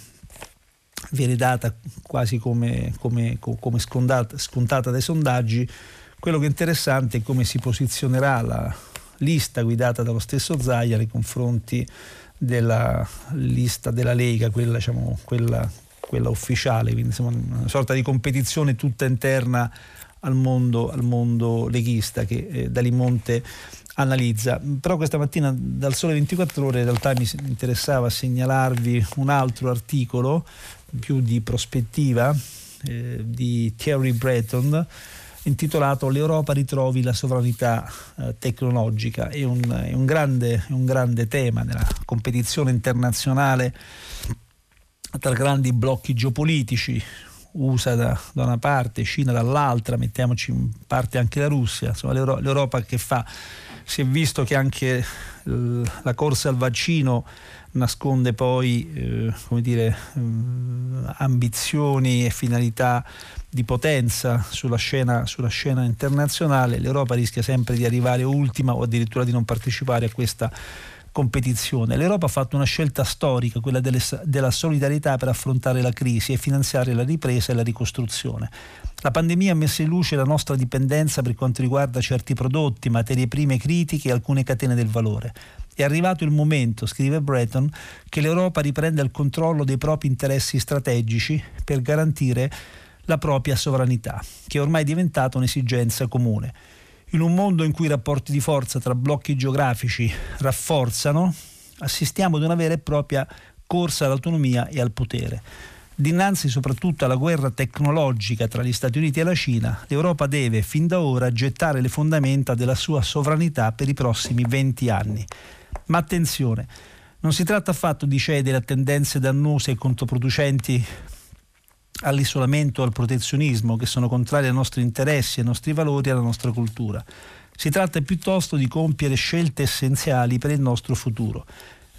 viene data quasi come, come, come scontata, scontata dai sondaggi. Quello che è interessante è come si posizionerà la lista guidata dallo stesso Zaia nei confronti della lista della Lega, quella, diciamo, quella, quella ufficiale, quindi insomma, una sorta di competizione tutta interna al mondo, al mondo leghista che eh, Dalimonte analizza. Però questa mattina dal Sole 24 Ore in realtà mi interessava segnalarvi un altro articolo più di prospettiva eh, di Thierry Breton intitolato L'Europa ritrovi la sovranità eh, tecnologica. È un, è, un grande, è un grande tema nella competizione internazionale tra grandi blocchi geopolitici, USA da, da, una parte, Cina dall'altra, mettiamoci in parte anche la Russia, insomma l'Euro, l'Europa che fa? Si è visto che anche la corsa al vaccino nasconde poi eh, dire, eh, ambizioni e finalità di potenza sulla scena, sulla scena internazionale, l'Europa rischia sempre di arrivare ultima o addirittura di non partecipare a questa competizione. L'Europa ha fatto una scelta storica, quella delle, della solidarietà per affrontare la crisi e finanziare la ripresa e la ricostruzione. La pandemia ha messo in luce la nostra dipendenza per quanto riguarda certi prodotti, materie prime critiche e alcune catene del valore. È arrivato il momento, scrive Breton, che l'Europa riprenda il controllo dei propri interessi strategici per garantire la propria sovranità, che è ormai diventata un'esigenza comune. In un mondo in cui i rapporti di forza tra blocchi geografici rafforzano, assistiamo ad una vera e propria corsa all'autonomia e al potere. Dinanzi soprattutto alla guerra tecnologica tra gli Stati Uniti e la Cina, l'Europa deve fin da ora gettare le fondamenta della sua sovranità per i prossimi 20 anni. Ma attenzione, non si tratta affatto di cedere a tendenze dannose e controproducenti all'isolamento al protezionismo che sono contrari ai nostri interessi, ai nostri valori e alla nostra cultura. Si tratta piuttosto di compiere scelte essenziali per il nostro futuro,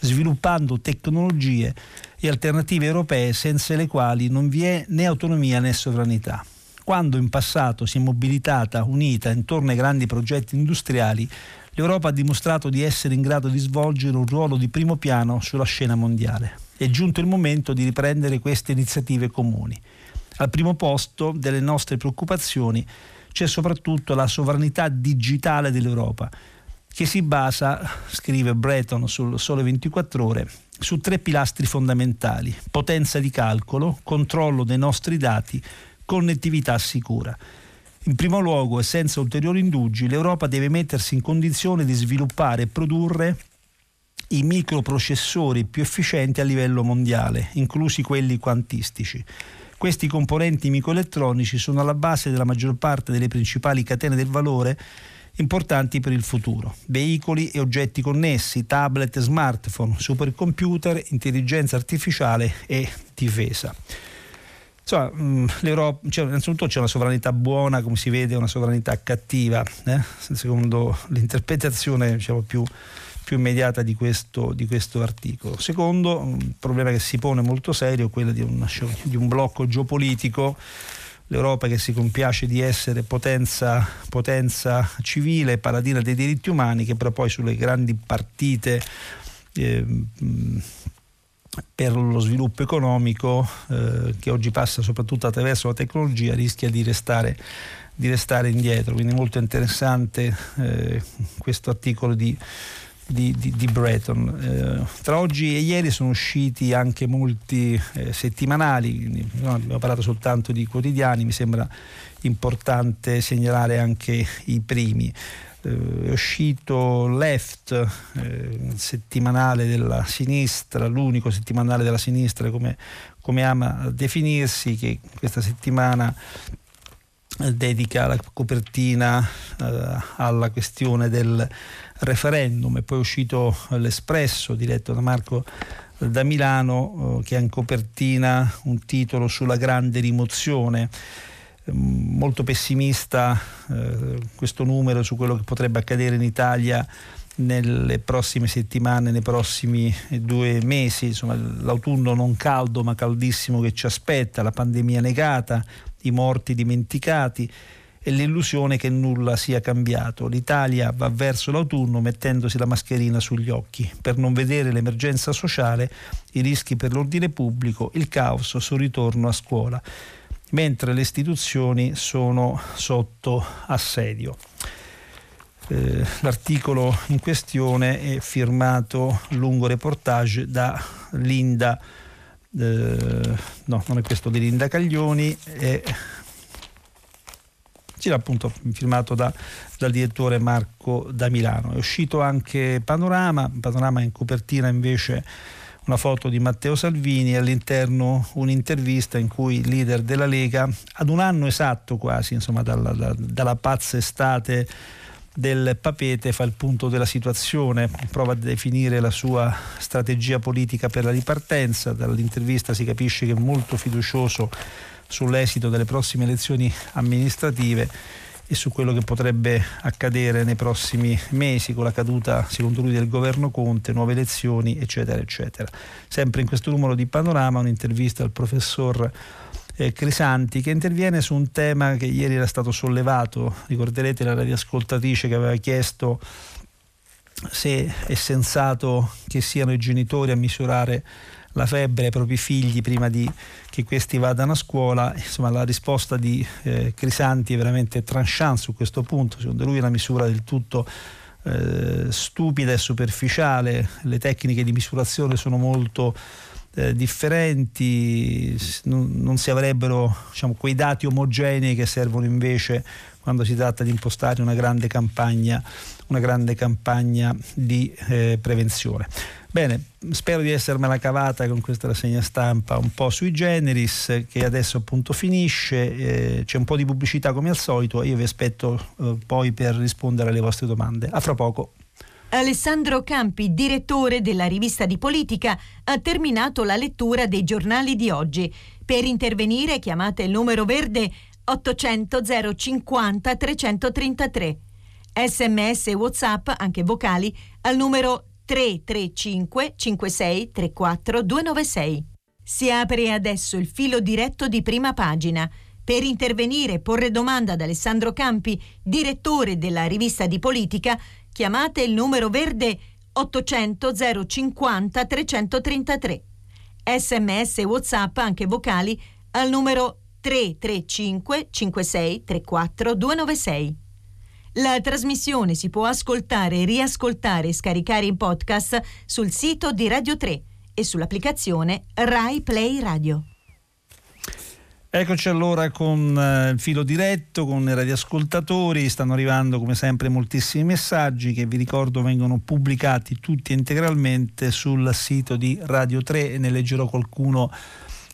sviluppando tecnologie e alternative europee senza le quali non vi è né autonomia né sovranità. Quando in passato si è mobilitata, unita intorno ai grandi progetti industriali, l'Europa ha dimostrato di essere in grado di svolgere un ruolo di primo piano sulla scena mondiale. È giunto il momento di riprendere queste iniziative comuni. Al primo posto delle nostre preoccupazioni c'è soprattutto la sovranità digitale dell'Europa, che si basa, scrive Breton sul Sole 24 ore, su tre pilastri fondamentali: potenza di calcolo, controllo dei nostri dati, connettività sicura. In primo luogo e senza ulteriori indugi, l'Europa deve mettersi in condizione di sviluppare e produrre i microprocessori più efficienti a livello mondiale, inclusi quelli quantistici. Questi componenti microelettronici sono alla base della maggior parte delle principali catene del valore importanti per il futuro. Veicoli e oggetti connessi, tablet, smartphone, supercomputer, intelligenza artificiale e difesa. Insomma, mm, l'Europa, cioè, innanzitutto c'è una sovranità buona, come si vede, una sovranità cattiva, eh? secondo l'interpretazione diciamo, più, più, immediata di questo, di questo, articolo. Secondo, un problema che si pone molto serio quello di un, di un blocco geopolitico l'Europa che si compiace di essere potenza, potenza, civile, paladina dei diritti umani, che però poi sulle grandi partite eh, per lo sviluppo economico eh, che oggi passa soprattutto attraverso la tecnologia rischia di restare, di restare indietro. Quindi molto interessante eh, questo articolo di, di, di, di Breton. Eh, tra oggi e ieri sono usciti anche molti eh, settimanali, no, abbiamo parlato soltanto di quotidiani, mi sembra importante segnalare anche i primi eh, è uscito Left, eh, settimanale della sinistra, l'unico settimanale della sinistra come, come ama definirsi, che questa settimana eh, dedica la copertina eh, alla questione del referendum e poi è uscito l'Espresso diretto da Marco da Milano eh, che ha in copertina un titolo sulla grande rimozione. Molto pessimista eh, questo numero su quello che potrebbe accadere in Italia nelle prossime settimane, nei prossimi due mesi, insomma l'autunno non caldo ma caldissimo che ci aspetta, la pandemia negata, i morti dimenticati e l'illusione che nulla sia cambiato. L'Italia va verso l'autunno mettendosi la mascherina sugli occhi per non vedere l'emergenza sociale, i rischi per l'ordine pubblico, il caos sul ritorno a scuola mentre le istituzioni sono sotto assedio. Eh, l'articolo in questione è firmato lungo reportage da Linda, eh, no, non è questo di Linda Caglioni, è c'era appunto firmato da, dal direttore Marco da Milano. È uscito anche Panorama, Panorama in copertina invece una foto di Matteo Salvini all'interno un'intervista in cui il leader della Lega, ad un anno esatto quasi, insomma, dalla, da, dalla pazza estate del Papete fa il punto della situazione, prova a definire la sua strategia politica per la ripartenza, dall'intervista si capisce che è molto fiducioso sull'esito delle prossime elezioni amministrative e su quello che potrebbe accadere nei prossimi mesi con la caduta, secondo lui, del governo Conte, nuove elezioni, eccetera, eccetera. Sempre in questo numero di Panorama un'intervista al professor eh, Crisanti che interviene su un tema che ieri era stato sollevato, ricorderete la radioascoltatrice che aveva chiesto se è sensato che siano i genitori a misurare la febbre ai propri figli prima di che questi vadano a scuola. Insomma, la risposta di eh, Crisanti è veramente tranchant su questo punto. Secondo lui è una misura del tutto eh, stupida e superficiale. Le tecniche di misurazione sono molto eh, differenti, non, non, si avrebbero diciamo, quei dati omogenei che servono invece quando si tratta di impostare una grande campagna, una grande campagna di eh, prevenzione. Bene, spero di essermela cavata con questa rassegna stampa un po' sui generis che adesso appunto finisce, eh, c'è un po' di pubblicità come al solito io vi aspetto eh, poi per rispondere alle vostre domande. A fra poco. Alessandro Campi, direttore della rivista di politica, ha terminato la lettura dei giornali di oggi. Per intervenire chiamate il numero verde 800 050 333. Sms e WhatsApp, anche vocali, al numero 335 56 34 296. Si apre adesso il filo diretto di prima pagina. Per intervenire e porre domanda ad Alessandro Campi, direttore della rivista di politica, chiamate il numero verde 800 050 333. Sms e WhatsApp, anche vocali, al numero 335 56 34 296. La trasmissione si può ascoltare, riascoltare e scaricare in podcast sul sito di Radio 3 e sull'applicazione Rai Play Radio. Eccoci allora con eh, il filo diretto, con i radioascoltatori, stanno arrivando come sempre moltissimi messaggi che vi ricordo vengono pubblicati tutti integralmente sul sito di Radio 3 e ne leggerò qualcuno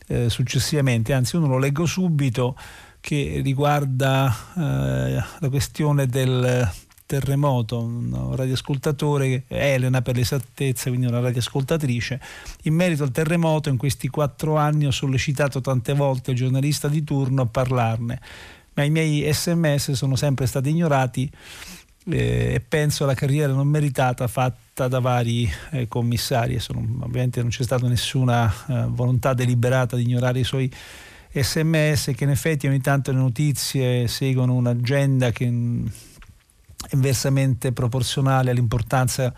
eh, successivamente, anzi uno lo leggo subito che riguarda eh, la questione del terremoto, un radioascoltatore, Elena per l'esattezza, quindi una radioascoltatrice. In merito al terremoto, in questi quattro anni ho sollecitato tante volte il giornalista di turno a parlarne, ma i miei sms sono sempre stati ignorati eh, e penso alla carriera non meritata fatta da vari eh, commissari. Sono, ovviamente non c'è stata nessuna eh, volontà deliberata di ignorare i suoi sms che in effetti ogni tanto le notizie seguono un'agenda che è inversamente proporzionale all'importanza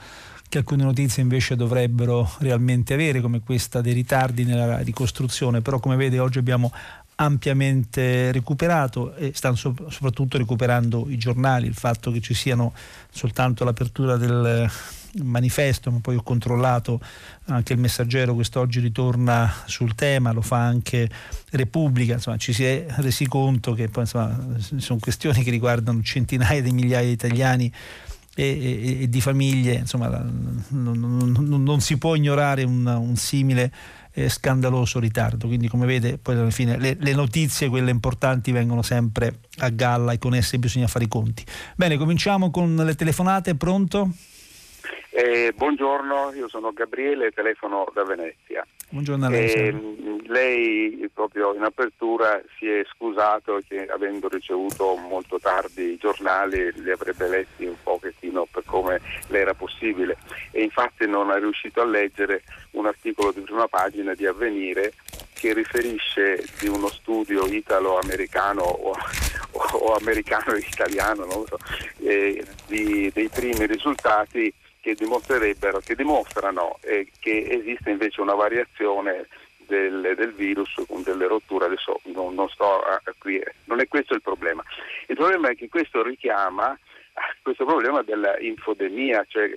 che alcune notizie invece dovrebbero realmente avere, come questa dei ritardi nella ricostruzione, però come vede oggi abbiamo ampiamente recuperato e stanno soprattutto recuperando i giornali, il fatto che ci siano soltanto l'apertura del manifesto, ma poi ho controllato anche il messaggero quest'oggi ritorna sul tema, lo fa anche Repubblica, insomma ci si è resi conto che poi insomma, sono questioni che riguardano centinaia di migliaia di italiani e, e, e di famiglie, insomma non, non, non, si può ignorare un, un simile eh, scandaloso ritardo, quindi come vede poi alla fine le, le, notizie, quelle importanti, vengono sempre a galla e con esse bisogna fare i conti. Bene, cominciamo con le telefonate, pronto? Eh, buongiorno, io sono Gabriele, telefono da Venezia. Buongiorno a lei. Eh, lei proprio in apertura si è scusato che avendo ricevuto molto tardi i giornali li avrebbe letti un pochettino per come le era possibile e infatti non è riuscito a leggere un articolo di prima pagina di Avvenire che riferisce di uno studio italo-americano o, o, americano-italiano, so, eh, di, dei primi risultati che che dimostrano eh, che esiste invece una variazione del, del, virus con delle rotture, adesso non, non sto a, a qui, non è questo il problema. Il problema è che questo richiama questo problema dell'infodemia, cioè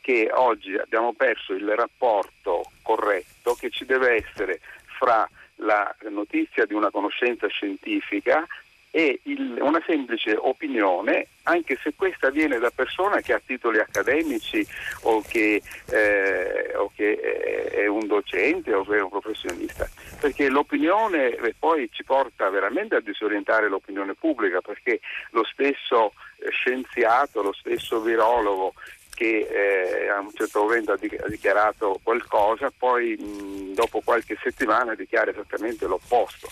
che oggi abbiamo perso il rapporto corretto che ci deve essere fra la notizia di una conoscenza scientifica è il, una semplice opinione, anche se questa viene da persona che ha titoli accademici o che, eh, o che è un docente o che è un professionista, perché l'opinione poi ci porta veramente a disorientare l'opinione pubblica, perché lo stesso scienziato, lo stesso virologo che eh, a un certo momento ha dichiarato qualcosa, poi mh, dopo qualche settimana dichiara esattamente l'opposto.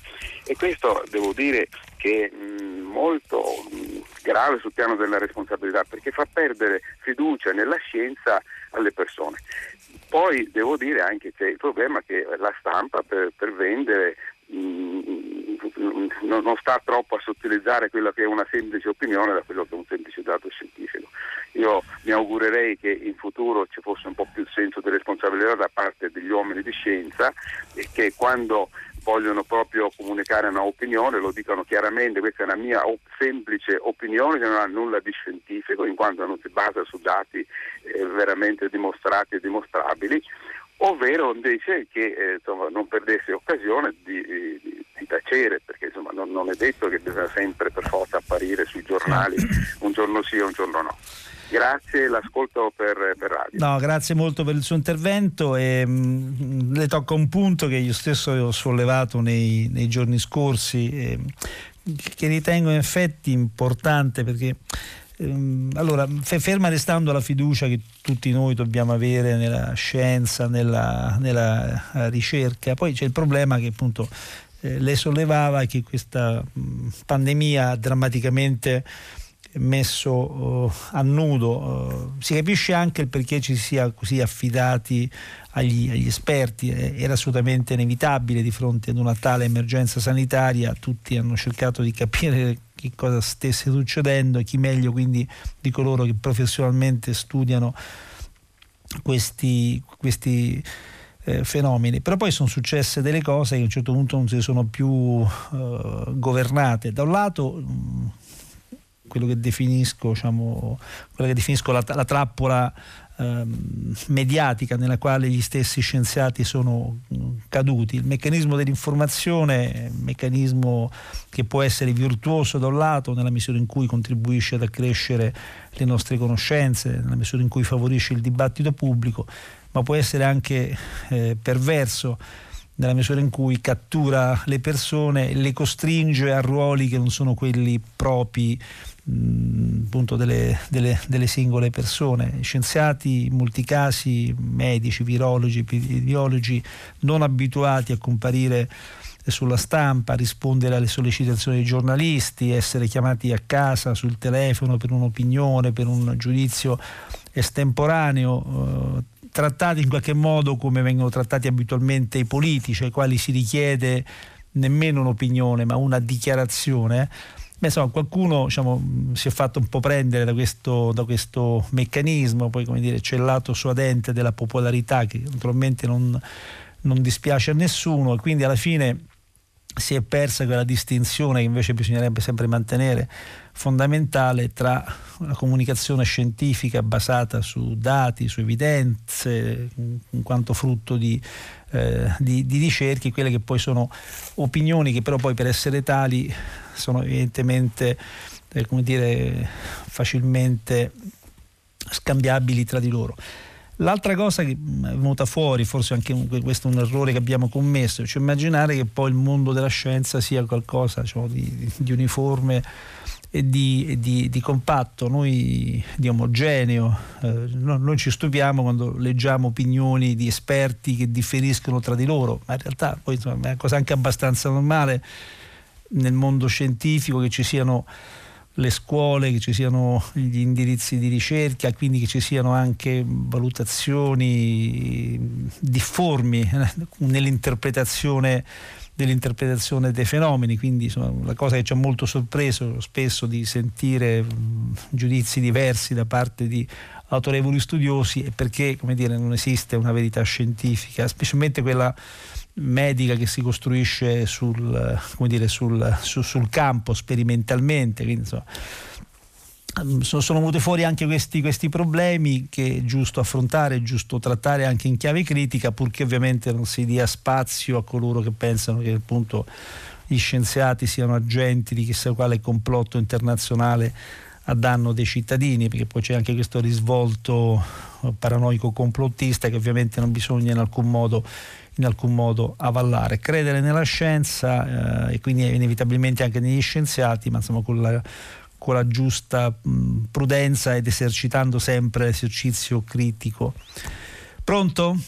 E questo devo dire che è molto mh, grave sul piano della responsabilità perché fa perdere fiducia nella scienza alle persone. Poi devo dire anche che il problema è che la stampa per, per vendere non sta troppo a sottilizzare quella che è una semplice opinione da quello che è un semplice dato scientifico. Io mi augurerei che in futuro ci fosse un po' più senso di responsabilità da parte degli uomini di scienza e che quando vogliono proprio comunicare una opinione, lo dicono chiaramente, questa è una mia semplice opinione che non ha nulla di scientifico in quanto non si basa su dati eh, veramente dimostrati e dimostrabili, ovvero invece che eh, insomma, non perdesse occasione di, di, di tacere, perché insomma, non, non, è detto che bisogna sempre per forza apparire sui giornali un giorno sì e un giorno no. Grazie, l'ascolto per, per, radio. No, grazie molto per il suo intervento e mh, mm, le tocca un punto che io stesso ho sollevato nei, nei giorni scorsi, eh, che ritengo in effetti importante perché ehm, allora, ferma restando la fiducia che tutti noi dobbiamo avere nella scienza, nella, nella eh, ricerca, poi c'è il problema che appunto eh, lei sollevava che questa mh, pandemia ha drammaticamente messo uh, a nudo. Uh, si capisce anche il perché ci sia così affidati agli, agli, esperti, era assolutamente inevitabile di fronte ad una tale emergenza sanitaria, tutti hanno cercato di capire che cosa stesse succedendo e chi meglio quindi di coloro che professionalmente studiano questi, questi eh, fenomeni. Però poi sono successe delle cose che a un certo punto non si sono più uh, governate. Da un lato mh, quello che definisco, diciamo, che definisco la, la trappola ehm, mediatica nella quale gli stessi scienziati sono caduti. Il meccanismo dell'informazione meccanismo che può essere virtuoso da un lato nella misura in cui contribuisce ad accrescere le nostre conoscenze, nella misura in cui favorisce il dibattito pubblico, ma può essere anche eh, perverso nella misura in cui cattura le persone le costringe a ruoli che non sono quelli propri mh, appunto delle, delle, delle, singole persone. Scienziati, in molti casi medici, virologi, epidemiologi, non abituati a comparire sulla stampa, rispondere alle sollecitazioni dei giornalisti, essere chiamati a casa sul telefono per un'opinione, per un giudizio estemporaneo, eh, trattati in qualche modo come vengono trattati abitualmente i politici, ai quali si richiede nemmeno un'opinione ma una dichiarazione. Beh, insomma, qualcuno diciamo, si è fatto un po' prendere da questo, da questo meccanismo, poi come dire, c'è il lato suadente della popolarità che naturalmente non, non dispiace a nessuno e quindi alla fine si è persa quella distinzione che invece bisognerebbe sempre mantenere fondamentale tra una comunicazione scientifica basata su dati, su evidenze, in quanto frutto di, eh, di, di ricerche, quelle che poi sono opinioni che però poi per essere tali sono evidentemente eh, come dire, facilmente scambiabili tra di loro. L'altra cosa che mm, è venuta fuori, forse anche questo è un errore che abbiamo commesso, cioè immaginare che poi il mondo della scienza sia qualcosa diciamo, di, di, uniforme e di, di, di, compatto, noi di omogeneo. Eh, noi ci stupiamo quando leggiamo opinioni di esperti che differiscono tra di loro, ma in realtà poi insomma, è una cosa anche abbastanza normale nel mondo scientifico che ci siano le scuole, che ci siano gli indirizzi di ricerca, quindi che ci siano anche valutazioni difformi eh, nell'interpretazione, nell'interpretazione dei fenomeni, quindi insomma, la cosa che ci ha molto sorpreso spesso di sentire giudizi diversi da parte di autorevoli studiosi è perché come dire, non esiste una verità scientifica, specialmente quella medica che si costruisce sul, dire, sul, su, sul campo sperimentalmente. Quindi, insomma, sono venuti fuori anche questi, questi, problemi che è giusto affrontare, è giusto trattare anche in chiave critica, purché ovviamente non si dia spazio a coloro che pensano che appunto gli scienziati siano agenti di chissà quale complotto internazionale a danno dei cittadini, perché poi c'è anche questo risvolto paranoico complottista che ovviamente non bisogna in alcun modo in alcun modo avallare. Credere nella scienza eh, e quindi inevitabilmente anche negli scienziati, ma insomma con la, con la giusta mh, prudenza ed esercitando sempre l'esercizio critico. Pronto?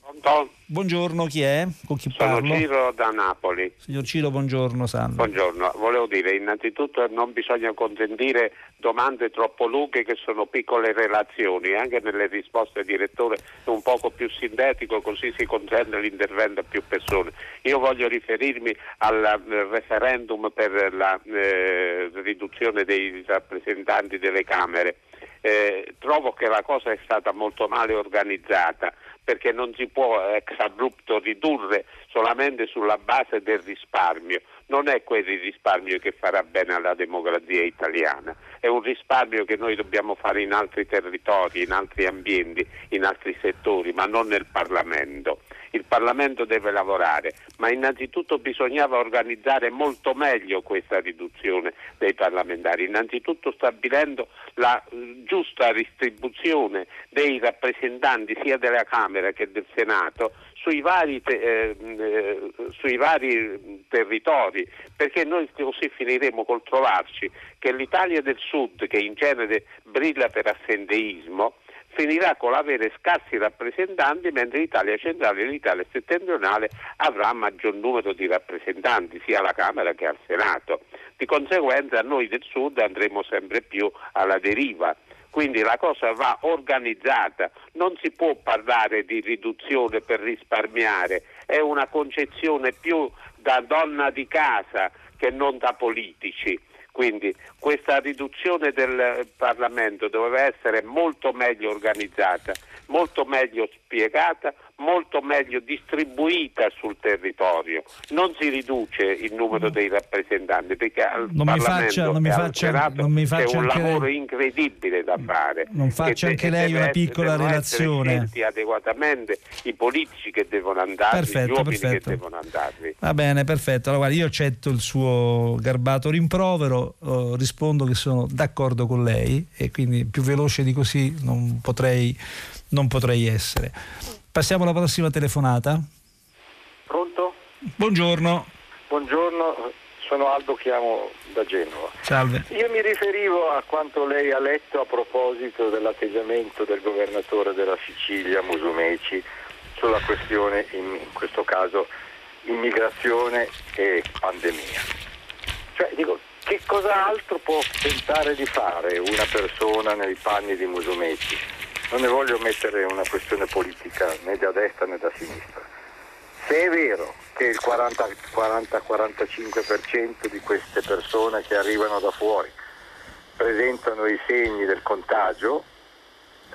Pronto? Buongiorno, chi è? Con chi Sono parlo? Ciro da Napoli. Signor Ciro, buongiorno Sandro. Buongiorno, volevo dire innanzitutto non bisogna consentire domande troppo lunghe che sono piccole relazioni, anche nelle risposte direttore un poco più sintetico così si consente l'intervento a più persone. Io voglio riferirmi al eh, referendum per la eh, riduzione dei rappresentanti delle Camere eh, trovo che la cosa è stata molto male organizzata perché non si può ex abrupto ridurre solamente sulla base del risparmio. Non è quel risparmio che farà bene alla democrazia italiana, è un risparmio che noi dobbiamo fare in altri territori, in altri ambienti, in altri settori, ma non nel Parlamento. Il Parlamento deve lavorare, ma innanzitutto bisognava organizzare molto meglio questa riduzione dei parlamentari, innanzitutto stabilendo la eh, giusta distribuzione dei rappresentanti sia della Camera che del Senato sui vari, eh, eh, sui vari, territori, perché noi così finiremo col trovarci che l'Italia del Sud, che in genere brilla per assenteismo, finirà con l'avere scarsi rappresentanti, mentre l'Italia centrale e l'Italia settentrionale avrà maggior numero di rappresentanti, sia alla Camera che al Senato. Di conseguenza noi del Sud andremo sempre più alla deriva. Quindi la cosa va organizzata, non si può parlare di riduzione per risparmiare, è una concezione più da donna di casa che non da politici. Quindi questa riduzione del Parlamento doveva essere molto meglio organizzata, molto meglio spiegata, molto meglio distribuita sul territorio. Non si riduce il numero dei rappresentanti perché al non Parlamento mi faccia, non mi faccia, Senato non mi faccia c'è un lavoro lei, incredibile da fare. Non faccia de- anche lei una essere, piccola relazione. adeguatamente i politici che devono andare, Perfetto, gli uomini perfetto. che devono andarvi. Va bene, perfetto. Allora, guarda, io accetto il suo garbato rimprovero, eh, rispondo che sono d'accordo con lei e quindi più veloce di così non potrei, non potrei essere. Passiamo alla prossima telefonata. Pronto? Buongiorno. Buongiorno, sono Aldo, chiamo da Genova. Salve. Io mi riferivo a quanto lei ha letto a proposito dell'atteggiamento del governatore della Sicilia, Musumeci, sulla questione, in, in questo caso, immigrazione e pandemia. Cioè, dico, che cos'altro può tentare di fare una persona nei panni di Musumeci? Non ne voglio mettere una questione politica né da destra né da sinistra. Se è vero che il 40-45% di queste persone che arrivano da fuori presentano i segni del contagio,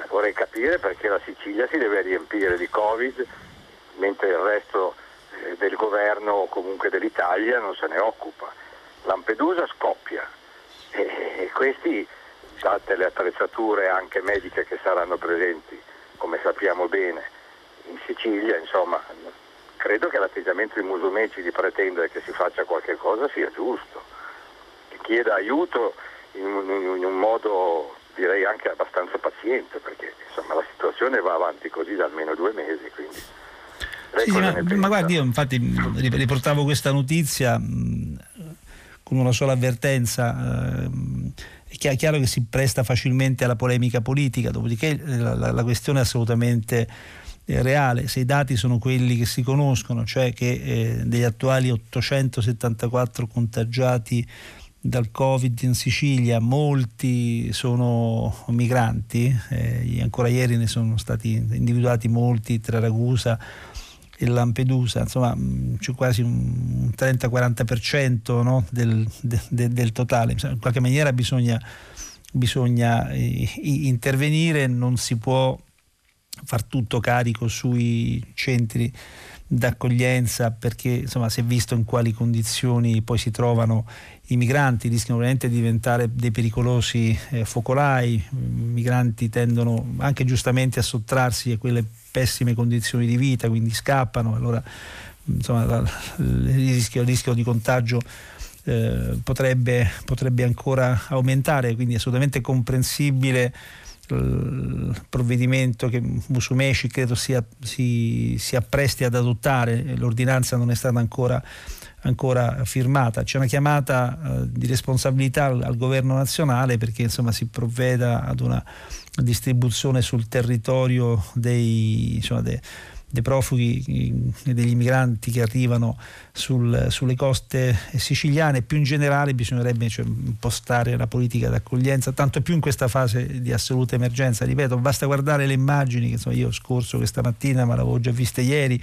vorrei capire perché la Sicilia si deve riempire di Covid mentre il resto eh, del governo o comunque dell'Italia non se ne occupa. Lampedusa scoppia e questi, date le attrezzature anche mediche che saranno presenti, come sappiamo bene, in Sicilia, insomma, credo che l'atteggiamento di Musumeci di pretendere che si faccia qualche cosa sia giusto, che chieda aiuto in un, in un modo direi anche abbastanza paziente, perché insomma, la situazione va avanti così da almeno due mesi. Quindi. Sì, sì, ma, ma guardi, io infatti riportavo questa notizia con una sola avvertenza. Ehm, è chiaro che si presta facilmente alla polemica politica, dopodiché la, la, la questione è assolutamente eh, reale. Se i dati sono quelli che si conoscono, cioè che eh, degli attuali 874 contagiati dal Covid in Sicilia, molti sono migranti, eh, ancora ieri ne sono stati individuati molti tra Ragusa e Lampedusa, insomma c'è quasi un 30-40% no, del, de, del, totale, in qualche maniera bisogna, bisogna eh, intervenire, non si può far tutto carico sui centri d'accoglienza perché insomma si è visto in quali condizioni poi si trovano i migranti, rischiano veramente di diventare dei pericolosi eh, focolai, i migranti tendono anche giustamente a sottrarsi a quelle pessime condizioni di vita, quindi scappano, allora insomma, il, rischio, il, rischio, di contagio eh, potrebbe, potrebbe ancora aumentare, quindi è assolutamente comprensibile il provvedimento che Musumeci credo sia, si, si appresti ad adottare, l'ordinanza non è stata ancora, ancora firmata, c'è una chiamata uh, di responsabilità al, al, governo nazionale perché insomma, si provveda ad una distribuzione sul territorio dei, insomma, de, dei profughi e degli immigranti che arrivano sul, sulle coste siciliane, più in generale bisognerebbe cioè, impostare la politica d'accoglienza, tanto più in questa fase di assoluta emergenza. Ripeto, basta guardare le immagini che insomma, io ho scorso questa mattina, ma l'avevo già viste ieri,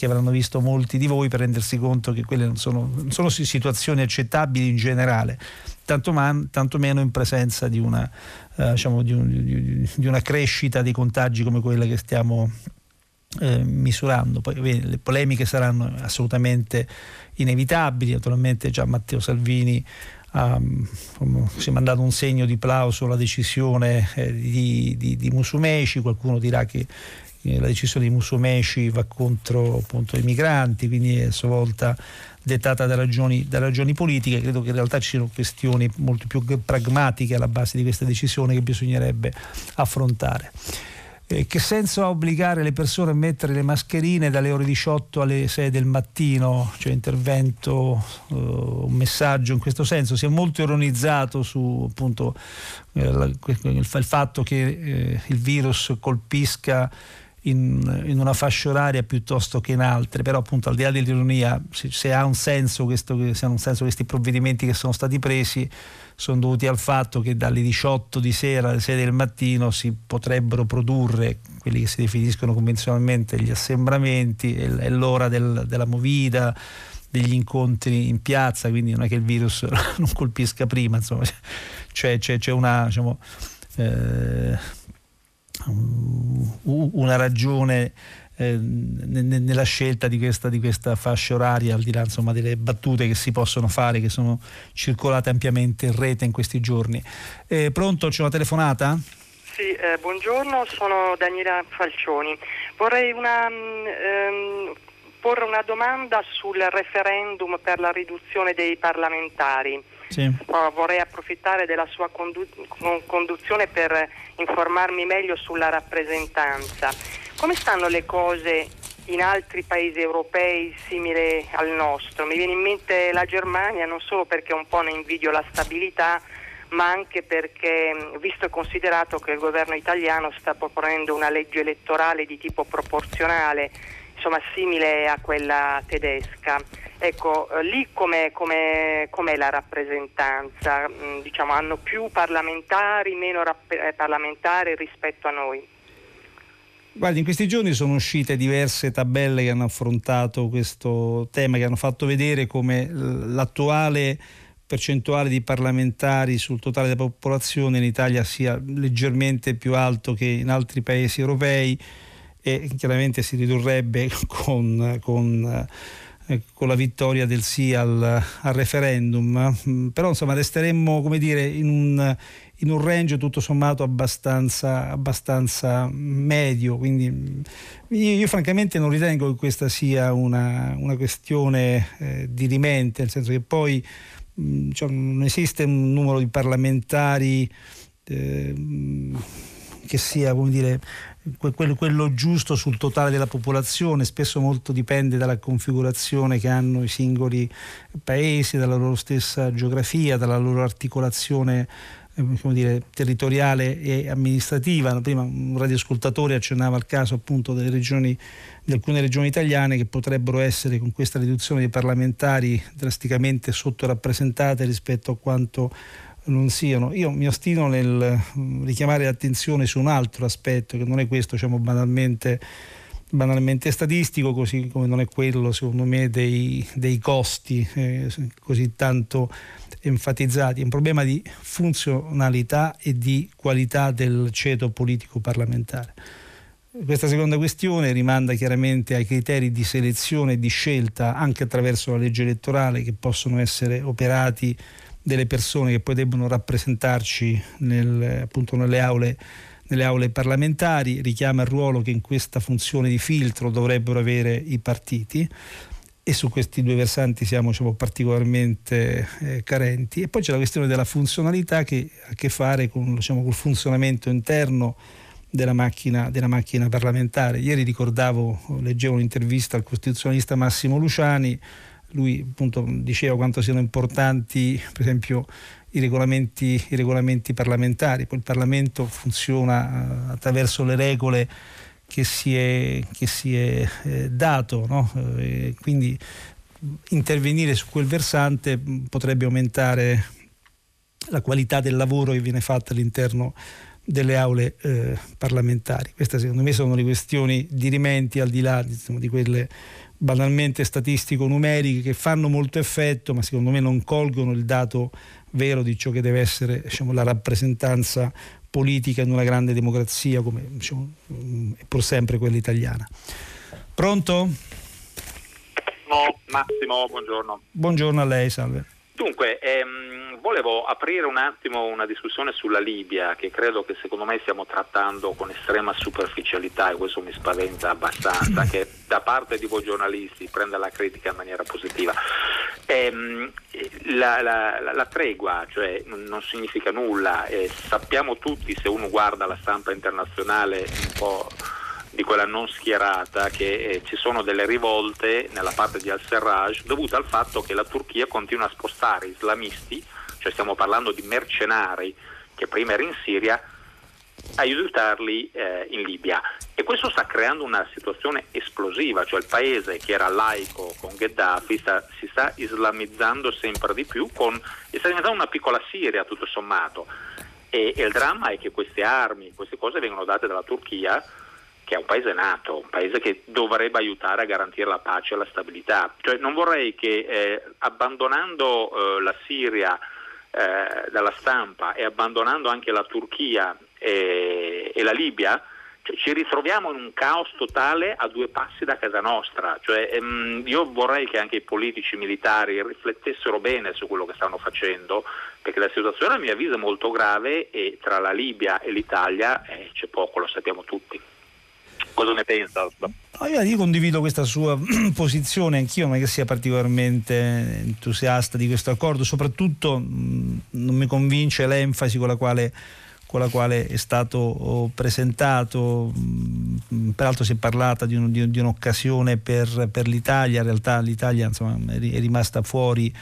che avranno visto molti di voi per rendersi conto che quelle non sono, non sono situazioni accettabili in generale, tanto, man, tanto meno in presenza di una, eh, diciamo, di, un, di, di una crescita di contagi come quella che stiamo eh, misurando. Poi bene, le polemiche saranno assolutamente inevitabili, naturalmente già Matteo Salvini ha si è mandato un segno di plauso alla decisione eh, di, di, di Musumeci, qualcuno dirà che la decisione di Musumeci va contro appunto, i migranti, quindi è a sua volta dettata da ragioni, da ragioni, politiche. Credo che in realtà ci siano questioni molto più pragmatiche alla base di questa decisione che bisognerebbe affrontare. Eh, che senso ha obbligare le persone a mettere le mascherine dalle ore 18 alle 6 del mattino? Cioè intervento, uh, un messaggio in questo senso. Si è molto ironizzato su appunto, eh, la, il, il, fatto che eh, il virus colpisca in, in, una fascia oraria piuttosto che in altre, però appunto al di là dell'ironia, se, se ha un senso, questo, se hanno un senso questi provvedimenti che sono stati presi, sono dovuti al fatto che dalle 18 di sera alle 6 del mattino si potrebbero produrre quelli che si definiscono convenzionalmente gli assembramenti, è l'ora del, della movida, degli incontri in piazza, quindi non è che il virus non colpisca prima, insomma, c'è, c'è, c'è una, diciamo, eh, una ragione eh, nella scelta di questa, di questa, fascia oraria, al di là insomma, delle battute che si possono fare, che sono circolate ampiamente in rete in questi giorni. Eh, pronto, c'è una telefonata? Sì, eh, buongiorno, sono Daniela Falcioni. Vorrei una, mm, ehm, porre una domanda sul referendum per la riduzione dei parlamentari. Sì. vorrei approfittare della sua condu- conduzione per informarmi meglio sulla rappresentanza. Come stanno le cose in altri paesi europei simili al nostro? Mi viene in mente la Germania non solo perché un po' ne invidio la stabilità, ma anche perché, visto e considerato che il governo italiano sta proponendo una legge elettorale di tipo proporzionale, insomma simile a quella tedesca. Ecco, eh, lì com'è, com'è, com'è la rappresentanza? Mm, diciamo, hanno più parlamentari, meno rapp- eh, parlamentari rispetto a noi? Guardi, in questi giorni sono uscite diverse tabelle che hanno affrontato questo tema, che hanno fatto vedere come l'attuale percentuale di parlamentari sul totale della popolazione in Italia sia leggermente più alto che in altri paesi europei e chiaramente si ridurrebbe con, con eh, con la vittoria del sì al, al referendum, mm, però insomma resteremmo come dire in un, in un range tutto sommato abbastanza, abbastanza medio, quindi mm, io, io, francamente non ritengo che questa sia una, una questione eh, dirimente, nel senso che poi mh, mm, cioè, non esiste un numero di parlamentari eh, che sia come dire quello, quello, giusto sul totale della popolazione, spesso molto dipende dalla configurazione che hanno i singoli paesi, dalla loro stessa geografia, dalla loro articolazione eh, dire, territoriale e amministrativa. Prima un radioascoltatore accennava al caso appunto delle regioni, di alcune regioni italiane che potrebbero essere con questa riduzione dei parlamentari drasticamente sottorappresentate rispetto a quanto non siano. Io mi ostino nel mm, richiamare l'attenzione su un altro aspetto che non è questo, diciamo banalmente, banalmente statistico, così come non è quello, secondo me, dei, dei costi eh, così tanto enfatizzati. È un problema di funzionalità e di qualità del ceto politico parlamentare. Questa seconda questione rimanda chiaramente ai criteri di selezione e di scelta anche attraverso la legge elettorale che possono essere operati delle persone che poi debbono rappresentarci nel, appunto nelle aule, nelle aule parlamentari, richiama il ruolo che in questa funzione di filtro dovrebbero avere i partiti e su questi due versanti siamo diciamo, particolarmente eh, carenti. E poi c'è la questione della funzionalità che ha a che fare con diciamo, col funzionamento interno della macchina, della macchina parlamentare. Ieri ricordavo, leggevo un'intervista al costituzionalista Massimo Luciani lui appunto diceva quanto siano importanti per esempio i regolamenti, i regolamenti parlamentari, poi il Parlamento funziona uh, attraverso le regole che si è, che si è eh, dato, no? eh, quindi intervenire su quel versante potrebbe aumentare la qualità del lavoro che viene fatto all'interno delle aule eh, parlamentari. Queste secondo me sono le questioni dirimenti al di là insomma, di quelle banalmente statistico-numeriche che fanno molto effetto, ma secondo me non colgono il dato vero di ciò che deve essere diciamo, la rappresentanza politica in una grande democrazia come diciamo, è pur sempre quella italiana. Pronto? No, Massimo, buongiorno. Buongiorno a lei, salve. Dunque, ehm, volevo aprire un attimo una discussione sulla Libia che credo che secondo me stiamo trattando con estrema superficialità e questo mi spaventa abbastanza, che da parte di voi giornalisti prenda la critica in maniera positiva. Ehm, la, la, la, la, tregua cioè, non significa nulla, e sappiamo tutti se uno guarda la stampa internazionale un po' di quella non schierata che eh, ci sono delle rivolte nella parte di al-Serraj dovute al fatto che la Turchia continua a spostare islamisti, cioè stiamo parlando di mercenari che prima erano in Siria, aiutarli eh, in Libia. E questo sta creando una situazione esplosiva, cioè il paese che era laico con Gheddafi sta, si sta islamizzando sempre di più con, sta diventando una piccola Siria tutto sommato. E, e il dramma è che queste armi, queste cose vengono date dalla Turchia che è un paese nato, un paese che dovrebbe aiutare a garantire la pace e la stabilità. Cioè, non vorrei che eh, abbandonando eh, la Siria eh, dalla stampa e abbandonando anche la Turchia e, e la Libia, cioè, ci ritroviamo in un caos totale a due passi da casa nostra. Cioè, ehm, io vorrei che anche i politici militari riflettessero bene su quello che stanno facendo, perché la situazione a mio avviso è molto grave e tra la Libia e l'Italia eh, c'è poco, lo sappiamo tutti. Cosa ne pensa? io condivido questa sua posizione, anch'io non è che sia particolarmente entusiasta di questo accordo, soprattutto mh, non mi convince l'enfasi con la quale con la quale è stato oh, presentato, peraltro si è parlata di, un, di, di un'occasione per, per, l'Italia, in realtà l'Italia insomma, è rimasta fuori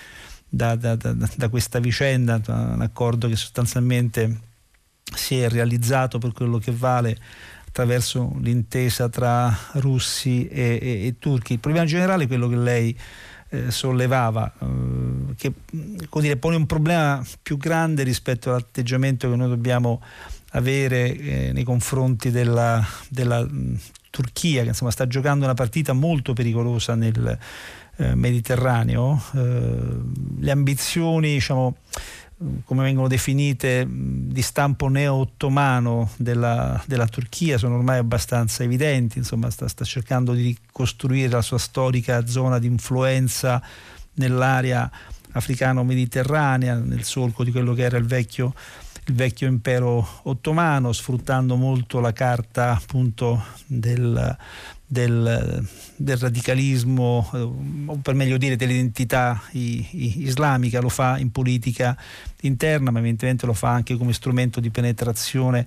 da, da, da, da, questa vicenda, un accordo che sostanzialmente si è realizzato per quello che vale attraverso l'intesa tra russi e, e, e turchi. Il problema generale è quello che lei eh, sollevava, eh, che dire, pone un problema più grande rispetto all'atteggiamento che noi dobbiamo avere eh, nei confronti della, della mh, Turchia, che insomma, sta giocando una partita molto pericolosa nel eh, Mediterraneo. Eh, le ambizioni, diciamo, come vengono definite di stampo neo-ottomano della, della, Turchia sono ormai abbastanza evidenti, insomma sta, sta, cercando di ricostruire la sua storica zona di influenza nell'area africano-mediterranea, nel solco di quello che era il vecchio, il vecchio impero ottomano, sfruttando molto la carta appunto del, del, del, radicalismo, eh, o per meglio dire dell'identità islamica, lo fa in politica interna, ma evidentemente lo fa anche come strumento di penetrazione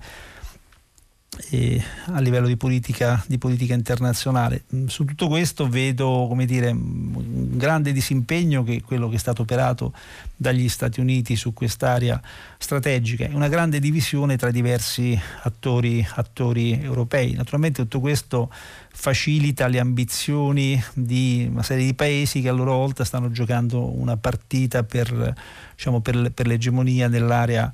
a livello di politica, di politica, internazionale. Mm, su tutto questo vedo dire, un grande disimpegno che è quello che è stato operato dagli Stati Uniti su quest'area strategica e una grande divisione tra diversi attori, attori europei. Naturalmente tutto questo facilita le ambizioni di una serie di paesi che a loro volta stanno giocando una partita per, diciamo, per, per l'egemonia nell'area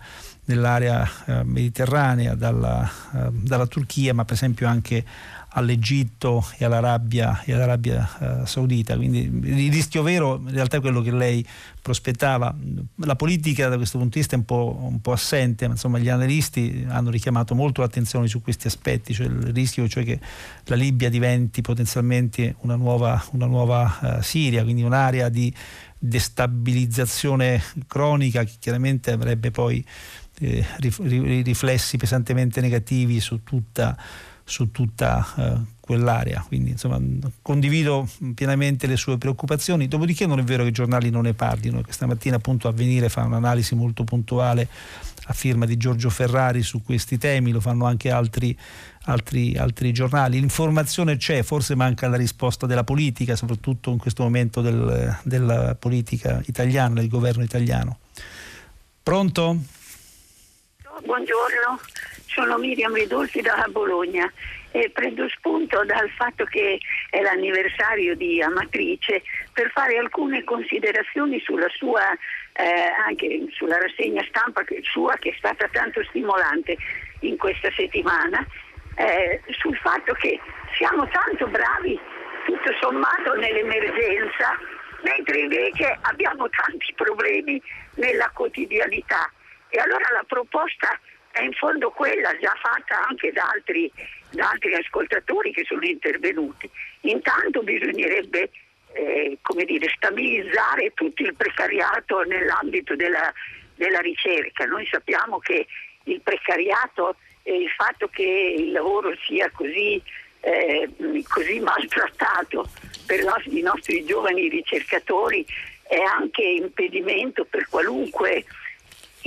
nell'area eh, mediterranea, dalla, eh, dalla, Turchia, ma per esempio anche all'Egitto e all'Arabia, e all'Arabia eh, Saudita. Quindi il rischio vero in realtà è quello che lei prospettava. La politica da questo punto di vista è un po', un po assente, ma insomma gli analisti hanno richiamato molto l'attenzione su questi aspetti, cioè il rischio cioè che la Libia diventi potenzialmente una nuova, una nuova uh, Siria, quindi un'area di destabilizzazione cronica che chiaramente avrebbe poi eh, riflessi pesantemente negativi su tutta, su tutta eh, quell'area. Quindi insomma condivido pienamente le sue preoccupazioni. Dopodiché non è vero che i giornali non ne parlino, che stamattina appunto Avvenire fa un'analisi molto puntuale a firma di Giorgio Ferrari su questi temi, lo fanno anche altri, altri, altri giornali. L'informazione c'è, forse manca la risposta della politica, soprattutto in questo momento del, della politica italiana, del governo italiano. Pronto? Buongiorno, sono Miriam Ridolfi da Bologna e prendo spunto dal fatto che è l'anniversario di Amatrice per fare alcune considerazioni sulla sua eh, anche sulla rassegna stampa che, sua che è stata tanto stimolante in questa settimana, eh, sul fatto che siamo tanto bravi tutto sommato nell'emergenza, mentre invece abbiamo tanti problemi nella quotidianità. E allora la proposta è in fondo quella già fatta anche da altri, da altri ascoltatori che sono intervenuti. Intanto bisognerebbe eh, come dire, stabilizzare tutto il precariato nell'ambito della, della ricerca. Noi sappiamo che il precariato e il fatto che il lavoro sia così, eh, così maltrattato per i nostri giovani ricercatori è anche impedimento per qualunque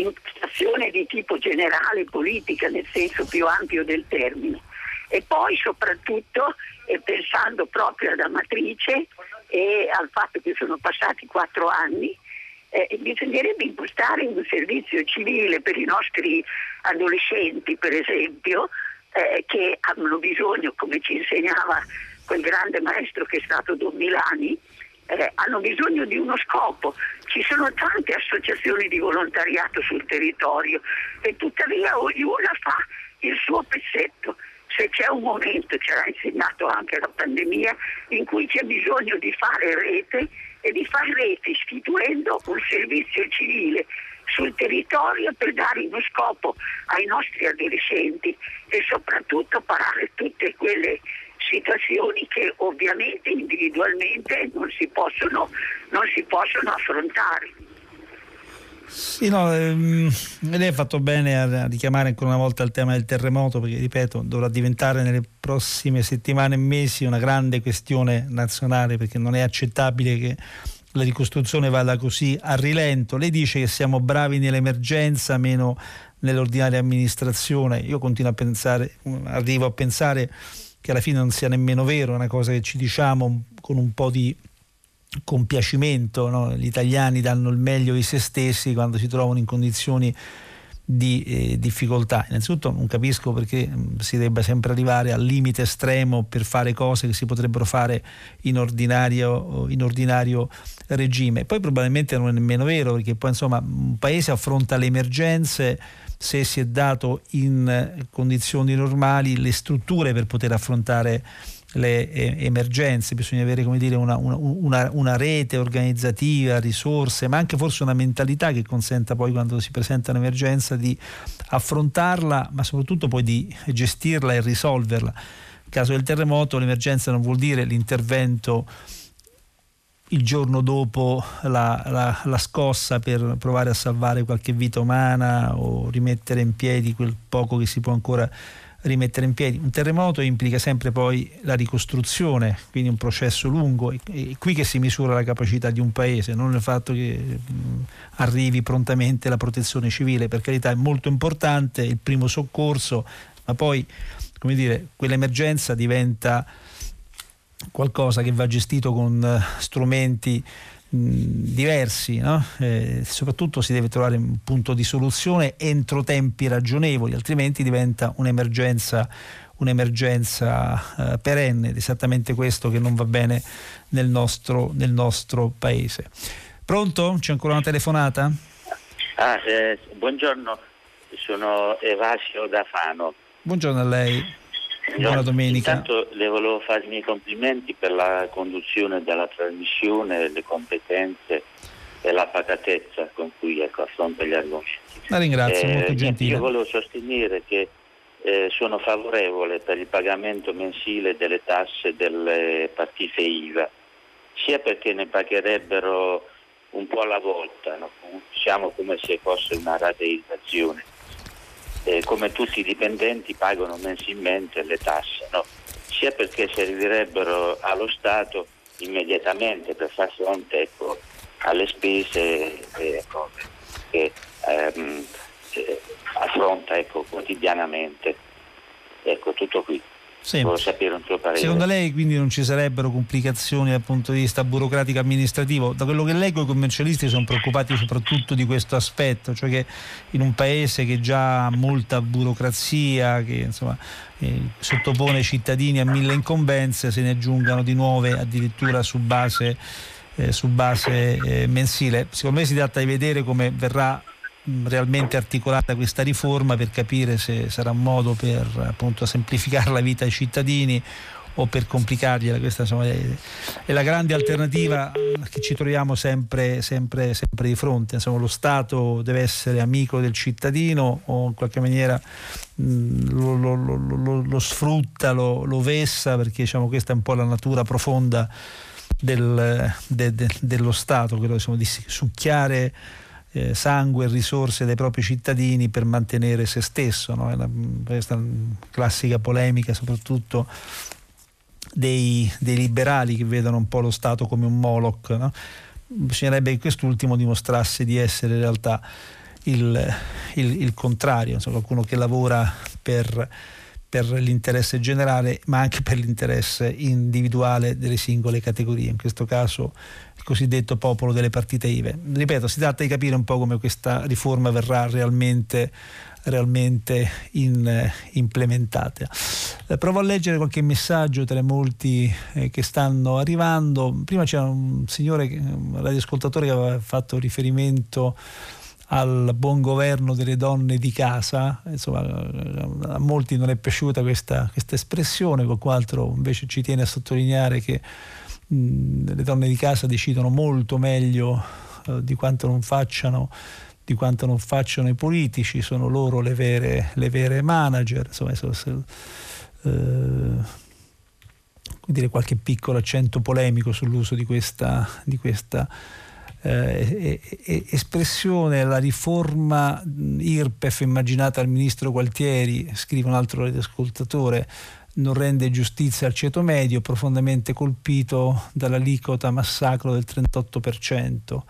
impostazione di tipo generale politica nel senso più ampio del termine. E poi soprattutto, eh, pensando proprio ad Amatrice e al fatto che sono passati quattro anni, eh, bisognerebbe impostare un servizio civile per i nostri adolescenti, per esempio, eh, che hanno bisogno, come ci insegnava quel grande maestro che è stato Don Milani, eh, hanno bisogno di uno scopo. Ci sono tante associazioni di volontariato sul territorio e tuttavia ognuna fa il suo pezzetto se c'è un momento, ce l'ha insegnato anche la pandemia, in cui c'è bisogno di fare rete e di fare rete istituendo un servizio civile sul territorio per dare uno scopo ai nostri adolescenti e soprattutto parare tutte quelle situazioni che ovviamente individualmente non si possono, non si possono affrontare. Sì, no, ehm, lei ha fatto bene a, richiamare ancora una volta il tema del terremoto perché, ripeto, dovrà diventare nelle prossime settimane e mesi una grande questione nazionale perché non è accettabile che la ricostruzione vada così a rilento. Lei dice che siamo bravi nell'emergenza, meno nell'ordinaria amministrazione. Io continuo a pensare, arrivo a pensare che alla fine non sia nemmeno vero, è una cosa che ci diciamo con un po' di compiacimento, no? gli italiani danno il meglio di se stessi quando si trovano in condizioni di eh, difficoltà. Innanzitutto non capisco perché mh, si debba sempre arrivare al limite estremo per fare cose che si potrebbero fare in ordinario, in ordinario regime. Poi probabilmente non è nemmeno vero perché poi insomma un paese affronta le emergenze se si è dato in condizioni normali le strutture per poter affrontare le emergenze, bisogna avere dire, una, una, una, rete organizzativa, risorse, ma anche forse una mentalità che consenta poi quando si presenta un'emergenza di affrontarla, ma soprattutto poi di gestirla e risolverla. Nel caso del terremoto l'emergenza non vuol dire l'intervento il giorno dopo la, la, la, scossa per provare a salvare qualche vita umana o rimettere in piedi quel poco che si può ancora rimettere in piedi. Un terremoto implica sempre poi la ricostruzione, quindi un processo lungo, è qui che si misura la capacità di un paese, non il fatto che arrivi prontamente la protezione civile, per carità è molto importante il primo soccorso, ma poi come dire, quell'emergenza diventa qualcosa che va gestito con uh, strumenti diversi, no? eh, soprattutto si deve trovare un punto di soluzione entro tempi ragionevoli, altrimenti diventa un'emergenza, un'emergenza eh, perenne ed è esattamente questo che non va bene nel nostro, nel nostro paese. Pronto? C'è ancora una telefonata? Ah, eh, buongiorno, sono Evasio da Fano. Buongiorno a lei. Buona domenica. Intanto le volevo fare i miei complimenti per la conduzione della trasmissione, le competenze e la pacatezza con cui ecco, affronta gli argomenti. La ringrazio, eh, molto gentile. Io volevo sostenere che eh, sono favorevole per il pagamento mensile delle tasse delle partite IVA, sia perché ne pagherebbero un po' alla volta, no? diciamo come se fosse una rateizzazione eh, come tutti i dipendenti pagano mensilmente le tasse, no? sia perché servirebbero allo Stato immediatamente per far fronte ecco, alle spese ecco, che ehm, eh, affronta ecco, quotidianamente. Ecco, tutto qui. Sì. sapere un suo parere. Secondo lei quindi non ci sarebbero complicazioni dal punto di vista burocratico amministrativo? Da quello che leggo i commercialisti sono preoccupati soprattutto di questo aspetto, cioè che in un paese che già ha molta burocrazia, che insomma, eh, sottopone i cittadini a mille incombenze, se ne aggiungano di nuove addirittura su base eh, su base eh, mensile. Secondo me si tratta di vedere come verrà realmente articolata questa riforma per capire se sarà un modo per appunto semplificare la vita ai cittadini o per complicargliela. Questa insomma, è, la grande alternativa che ci troviamo sempre, sempre, sempre di fronte. Insomma, lo Stato deve essere amico del cittadino o in qualche maniera mh, lo, lo, lo, lo, sfrutta, lo, vessa, perché diciamo, questa è un po' la natura profonda del, de, de, dello Stato, quello diciamo, di succhiare eh, sangue e risorse dei propri cittadini per mantenere se stesso. No? È una, questa classica polemica soprattutto dei, dei, liberali che vedono un po' lo Stato come un Moloch. No? Bisognerebbe che quest'ultimo dimostrasse di essere in realtà il, il, il contrario, insomma, qualcuno che lavora per per l'interesse generale ma anche per l'interesse individuale delle singole categorie, in questo caso il cosiddetto popolo delle partite IVE. Ripeto, si tratta di capire un po' come questa riforma verrà realmente realmente in, eh, implementata. Eh, provo a leggere qualche messaggio tra i molti eh, che stanno arrivando. Prima c'era un signore, un radioascoltatore che aveva fatto riferimento al buon governo delle donne di casa, insomma a molti non è piaciuta questa, questa espressione, qualcun altro invece ci tiene a sottolineare che mh, le donne di casa decidono molto meglio eh, di quanto non facciano di quanto non facciano i politici, sono loro le vere, le vere manager, insomma, so, so, eh, dire qualche piccolo accento polemico sull'uso di questa, di questa eh, espressione, la riforma IRPEF immaginata dal ministro Gualtieri, scrive un altro ascoltatore, non rende giustizia al ceto medio, profondamente colpito dall'aliquota massacro del 38%.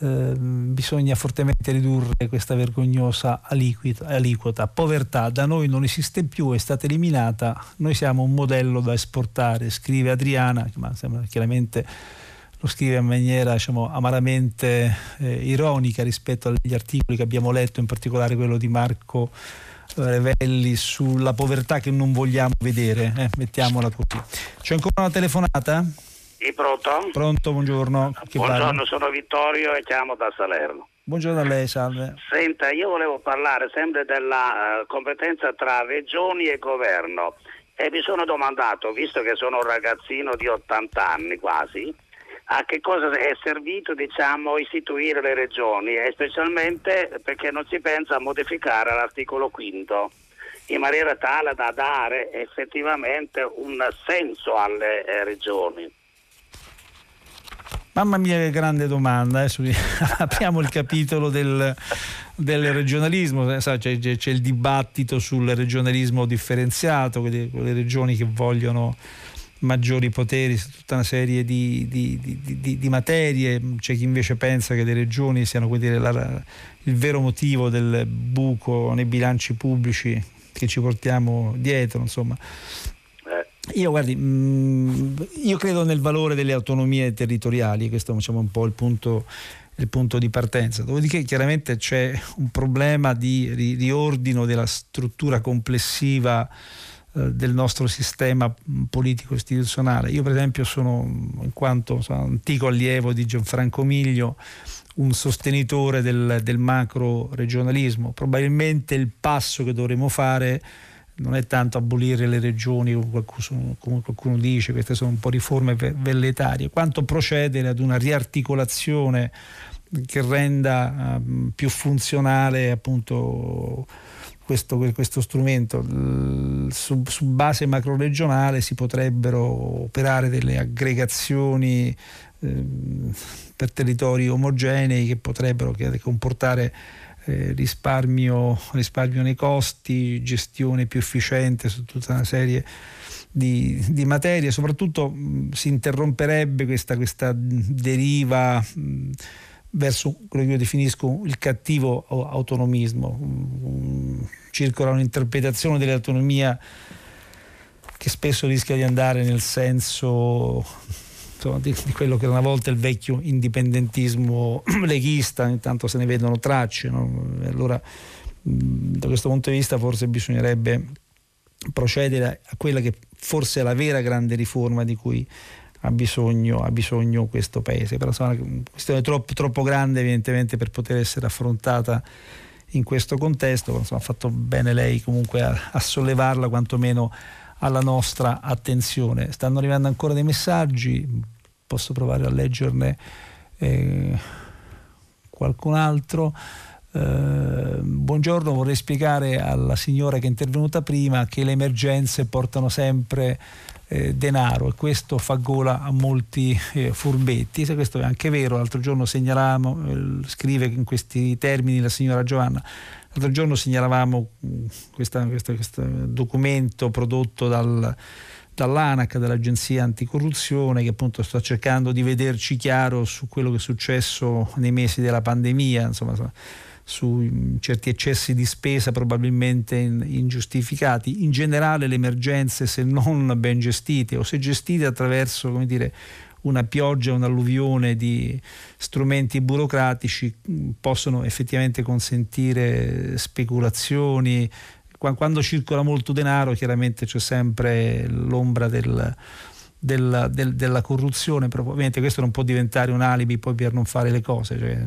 Eh, bisogna fortemente ridurre questa vergognosa aliquota, aliquota. Povertà da noi non esiste più, è stata eliminata, noi siamo un modello da esportare, scrive Adriana, ma sembra chiaramente lo scrive in maniera diciamo, amaramente eh, ironica rispetto agli articoli che abbiamo letto, in particolare quello di Marco Revelli sulla povertà che non vogliamo vedere, eh, mettiamola così. C'è ancora una telefonata? Sì, pronto? Pronto, buongiorno. Chi buongiorno, parla? sono Vittorio e chiamo da Salerno. Buongiorno a lei, salve. Senta, io volevo parlare sempre della uh, competenza tra regioni e governo e mi sono domandato, visto che sono un ragazzino di 80 anni quasi, a che cosa è servito diciamo, istituire le regioni e specialmente perché non si pensa a modificare l'articolo quinto in maniera tale da dare effettivamente un senso alle eh, regioni. Mamma mia che grande domanda, adesso apriamo il capitolo del, del regionalismo, c'è, c'è, il dibattito sul regionalismo differenziato, quelle, quelle regioni che vogliono maggiori poteri su tutta una serie di, di, di, di, materie, c'è chi invece pensa che le regioni siano dire, la, il vero motivo del buco nei bilanci pubblici che ci portiamo dietro, insomma. Eh. Io, guardi, mh, io credo nel valore delle autonomie territoriali, questo diciamo, è un po' il punto, il punto di partenza. Dopodiché chiaramente c'è un problema di riordino della struttura complessiva del nostro sistema politico istituzionale. Io per esempio sono, in quanto sono antico allievo di Gianfranco Miglio, un sostenitore del, del macro regionalismo. Probabilmente il passo che dovremo fare non è tanto abolire le regioni come qualcuno, dice, queste sono un po' riforme velletarie, quanto procedere ad una riarticolazione che renda uh, più funzionale appunto questo, questo strumento. Su, su, base macroregionale si potrebbero operare delle aggregazioni eh, per territori omogenei che potrebbero comportare eh, risparmio, risparmio, nei costi, gestione più efficiente su tutta una serie di, di materie, soprattutto mh, si interromperebbe questa, questa deriva mh, verso quello che io definisco il cattivo autonomismo. Circola un'interpretazione dell'autonomia che spesso rischia di andare nel senso insomma, di, di, quello che era una volta il vecchio indipendentismo leghista, intanto se ne vedono tracce. No? Allora, da questo punto di vista forse bisognerebbe procedere a quella che forse è la vera grande riforma di cui ha bisogno, ha bisogno questo paese. Però insomma, è una questione troppo, troppo grande evidentemente per poter essere affrontata in questo contesto, insomma, ha fatto bene lei comunque a, a, sollevarla quantomeno alla nostra attenzione. Stanno arrivando ancora dei messaggi, posso provare a leggerne eh, qualcun altro. Eh, buongiorno, vorrei spiegare alla signora che è intervenuta prima che le emergenze portano sempre eh, denaro e questo fa gola a molti eh, furbetti. Se questo è anche vero, l'altro giorno segnalavamo, eh, scrive in questi termini la signora Giovanna, l'altro giorno segnalavamo mm, questo documento prodotto dal, dall'ANAC, dall'Agenzia Anticorruzione, che appunto sta cercando di vederci chiaro su quello che è successo nei mesi della pandemia, insomma su certi eccessi di spesa probabilmente ingiustificati. In generale le emergenze, se non ben gestite o se gestite attraverso come dire, una pioggia, un'alluvione di strumenti burocratici, possono effettivamente consentire speculazioni. Quando circola molto denaro chiaramente c'è sempre l'ombra del, della, del, della, corruzione, probabilmente questo non può diventare un alibi poi per non fare le cose. Cioè,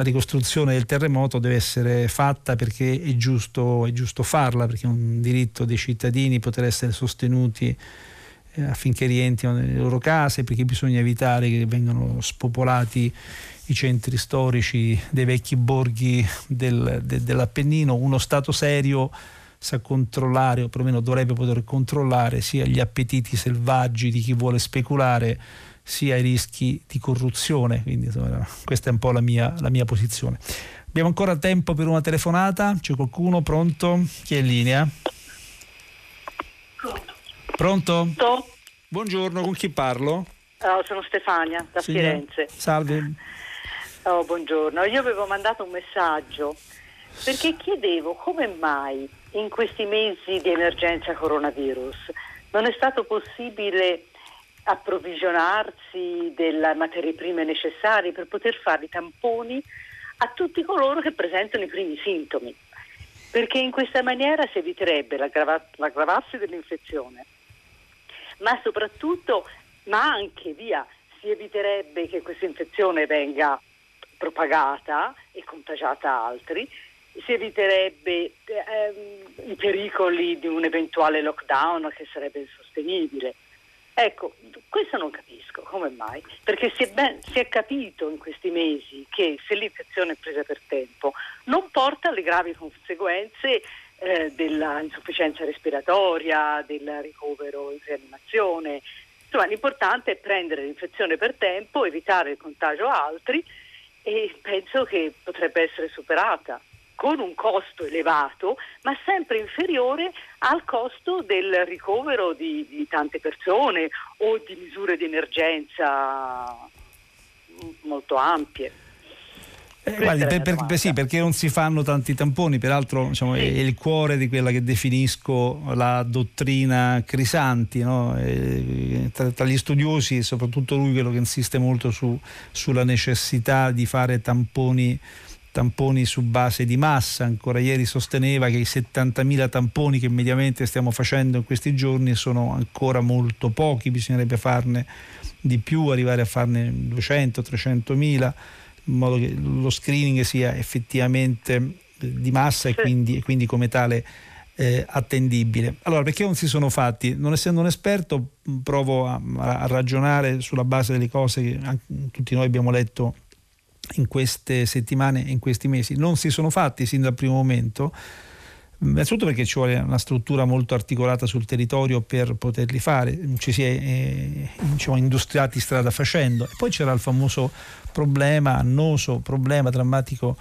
la ricostruzione del terremoto deve essere fatta perché è giusto, è giusto farla, perché è un diritto dei cittadini poter essere sostenuti eh, affinché rientrino nelle loro case, perché bisogna evitare che vengano spopolati i centri storici dei vecchi borghi del, de, dell'Appennino. Uno Stato serio sa controllare, o perlomeno dovrebbe poter controllare, sia gli appetiti selvaggi di chi vuole speculare, sia i rischi di corruzione. Quindi insomma, questa è un po' la mia, la mia posizione. Abbiamo ancora tempo per una telefonata? C'è qualcuno pronto? Chi è in linea? Pronto? Pronto? Buongiorno, con chi parlo? Oh, sono Stefania da Signora. Firenze. Salve. Oh, buongiorno, io avevo mandato un messaggio perché chiedevo come mai in questi mesi di emergenza coronavirus non è stato possibile approvvigionarsi delle materie prime necessarie per poter fare i tamponi a tutti coloro che presentano i primi sintomi, perché in questa maniera si eviterebbe l'aggrava- l'aggravarsi dell'infezione, ma soprattutto, ma anche via, si eviterebbe che questa infezione venga propagata e contagiata a altri, si eviterebbe ehm, i pericoli di un eventuale lockdown che sarebbe insostenibile. Ecco, questo non capisco, come mai? Perché si è, ben, si è, capito in questi mesi che se l'infezione è presa per tempo non porta alle gravi conseguenze eh, dell'insufficienza respiratoria, del ricovero in rianimazione. Insomma, l'importante è prendere l'infezione per tempo, evitare il contagio a altri e penso che potrebbe essere superata con un costo elevato, ma sempre inferiore al costo del ricovero di, di tante persone o di misure di emergenza molto ampie. Eh, guardi, per, per, per, sì, perché non si fanno tanti tamponi, peraltro diciamo, sì. è, il cuore di quella che definisco la dottrina Crisanti, no? tra, tra, gli studiosi, soprattutto lui quello che insiste molto su, sulla necessità di fare tamponi tamponi su base di massa, ancora ieri sosteneva che i 70.000 tamponi che mediamente stiamo facendo in questi giorni sono ancora molto pochi, bisognerebbe farne di più, arrivare a farne 200-300.000 in modo che lo screening sia effettivamente di massa e quindi, e quindi come tale eh, attendibile. Allora, perché non si sono fatti? Non essendo un esperto, provo a, a ragionare sulla base delle cose che tutti noi abbiamo letto in queste settimane in questi mesi non si sono fatti sin dal primo momento innanzitutto perché ci vuole una struttura molto articolata sul territorio per poterli fare, ci si è eh, diciamo, industriati strada facendo e poi c'era il famoso problema annoso, problema drammatico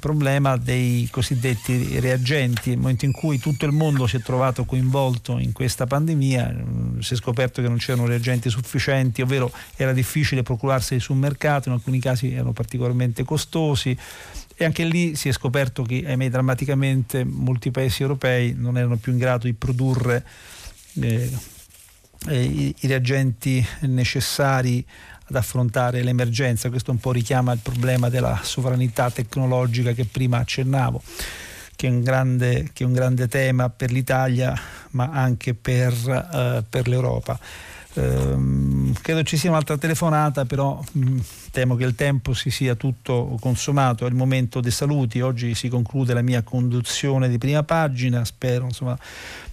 problema dei cosiddetti reagenti. Nel momento in cui tutto il mondo si è trovato coinvolto in questa pandemia, mm, si è scoperto che non c'erano reagenti sufficienti, ovvero era difficile procurarseli sul mercato, in alcuni casi erano particolarmente costosi e anche lì si è scoperto che, ahimè, drammaticamente molti paesi europei non erano più in grado di produrre eh, eh, i, i reagenti necessari ad affrontare l'emergenza. Questo un po' richiama il problema della sovranità tecnologica che prima accennavo, che è un grande, è un grande tema per l'Italia ma anche per, uh, per l'Europa. Ehm, credo ci sia un'altra telefonata, però mh, mm, temo che il tempo si sia tutto consumato. È il momento dei saluti. Oggi si conclude la mia conduzione di prima pagina. Spero insomma,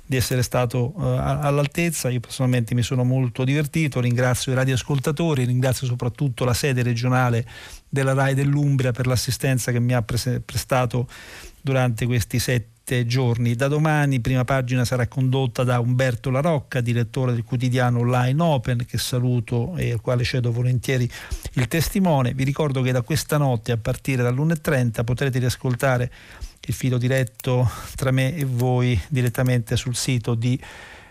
di essere stato uh, all'altezza. Io personalmente mi sono molto divertito. Ringrazio i radioascoltatori, ringrazio soprattutto la sede regionale della RAI dell'Umbria per l'assistenza che mi ha pres- prestato durante questi sette sette giorni. Da domani prima pagina sarà condotta da Umberto La Rocca, direttore del quotidiano online Open, che saluto e al quale cedo volentieri il testimone. Vi ricordo che da questa notte a partire dall'1.30 potrete riascoltare il filo diretto tra me e voi direttamente sul sito di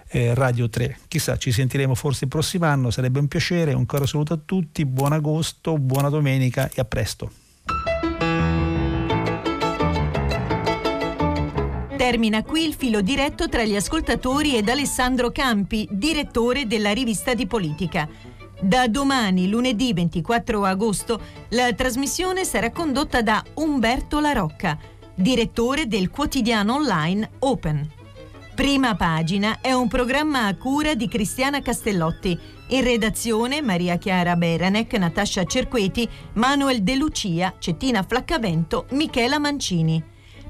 eh, Radio 3. Chissà, ci sentiremo forse il prossimo anno, sarebbe un piacere. Un caro saluto a tutti, buon agosto, buona domenica e a presto. Termina qui il filo diretto tra gli ascoltatori ed Alessandro Campi, direttore della rivista di politica. Da domani, lunedì 24 agosto, la trasmissione sarà condotta da Umberto La Rocca, direttore del quotidiano online Open. Prima pagina è un programma a cura di Cristiana Castellotti. In redazione Maria Chiara Beranec, Natascia Cerqueti, Manuel De Lucia, Cettina Flaccavento, Michela Mancini.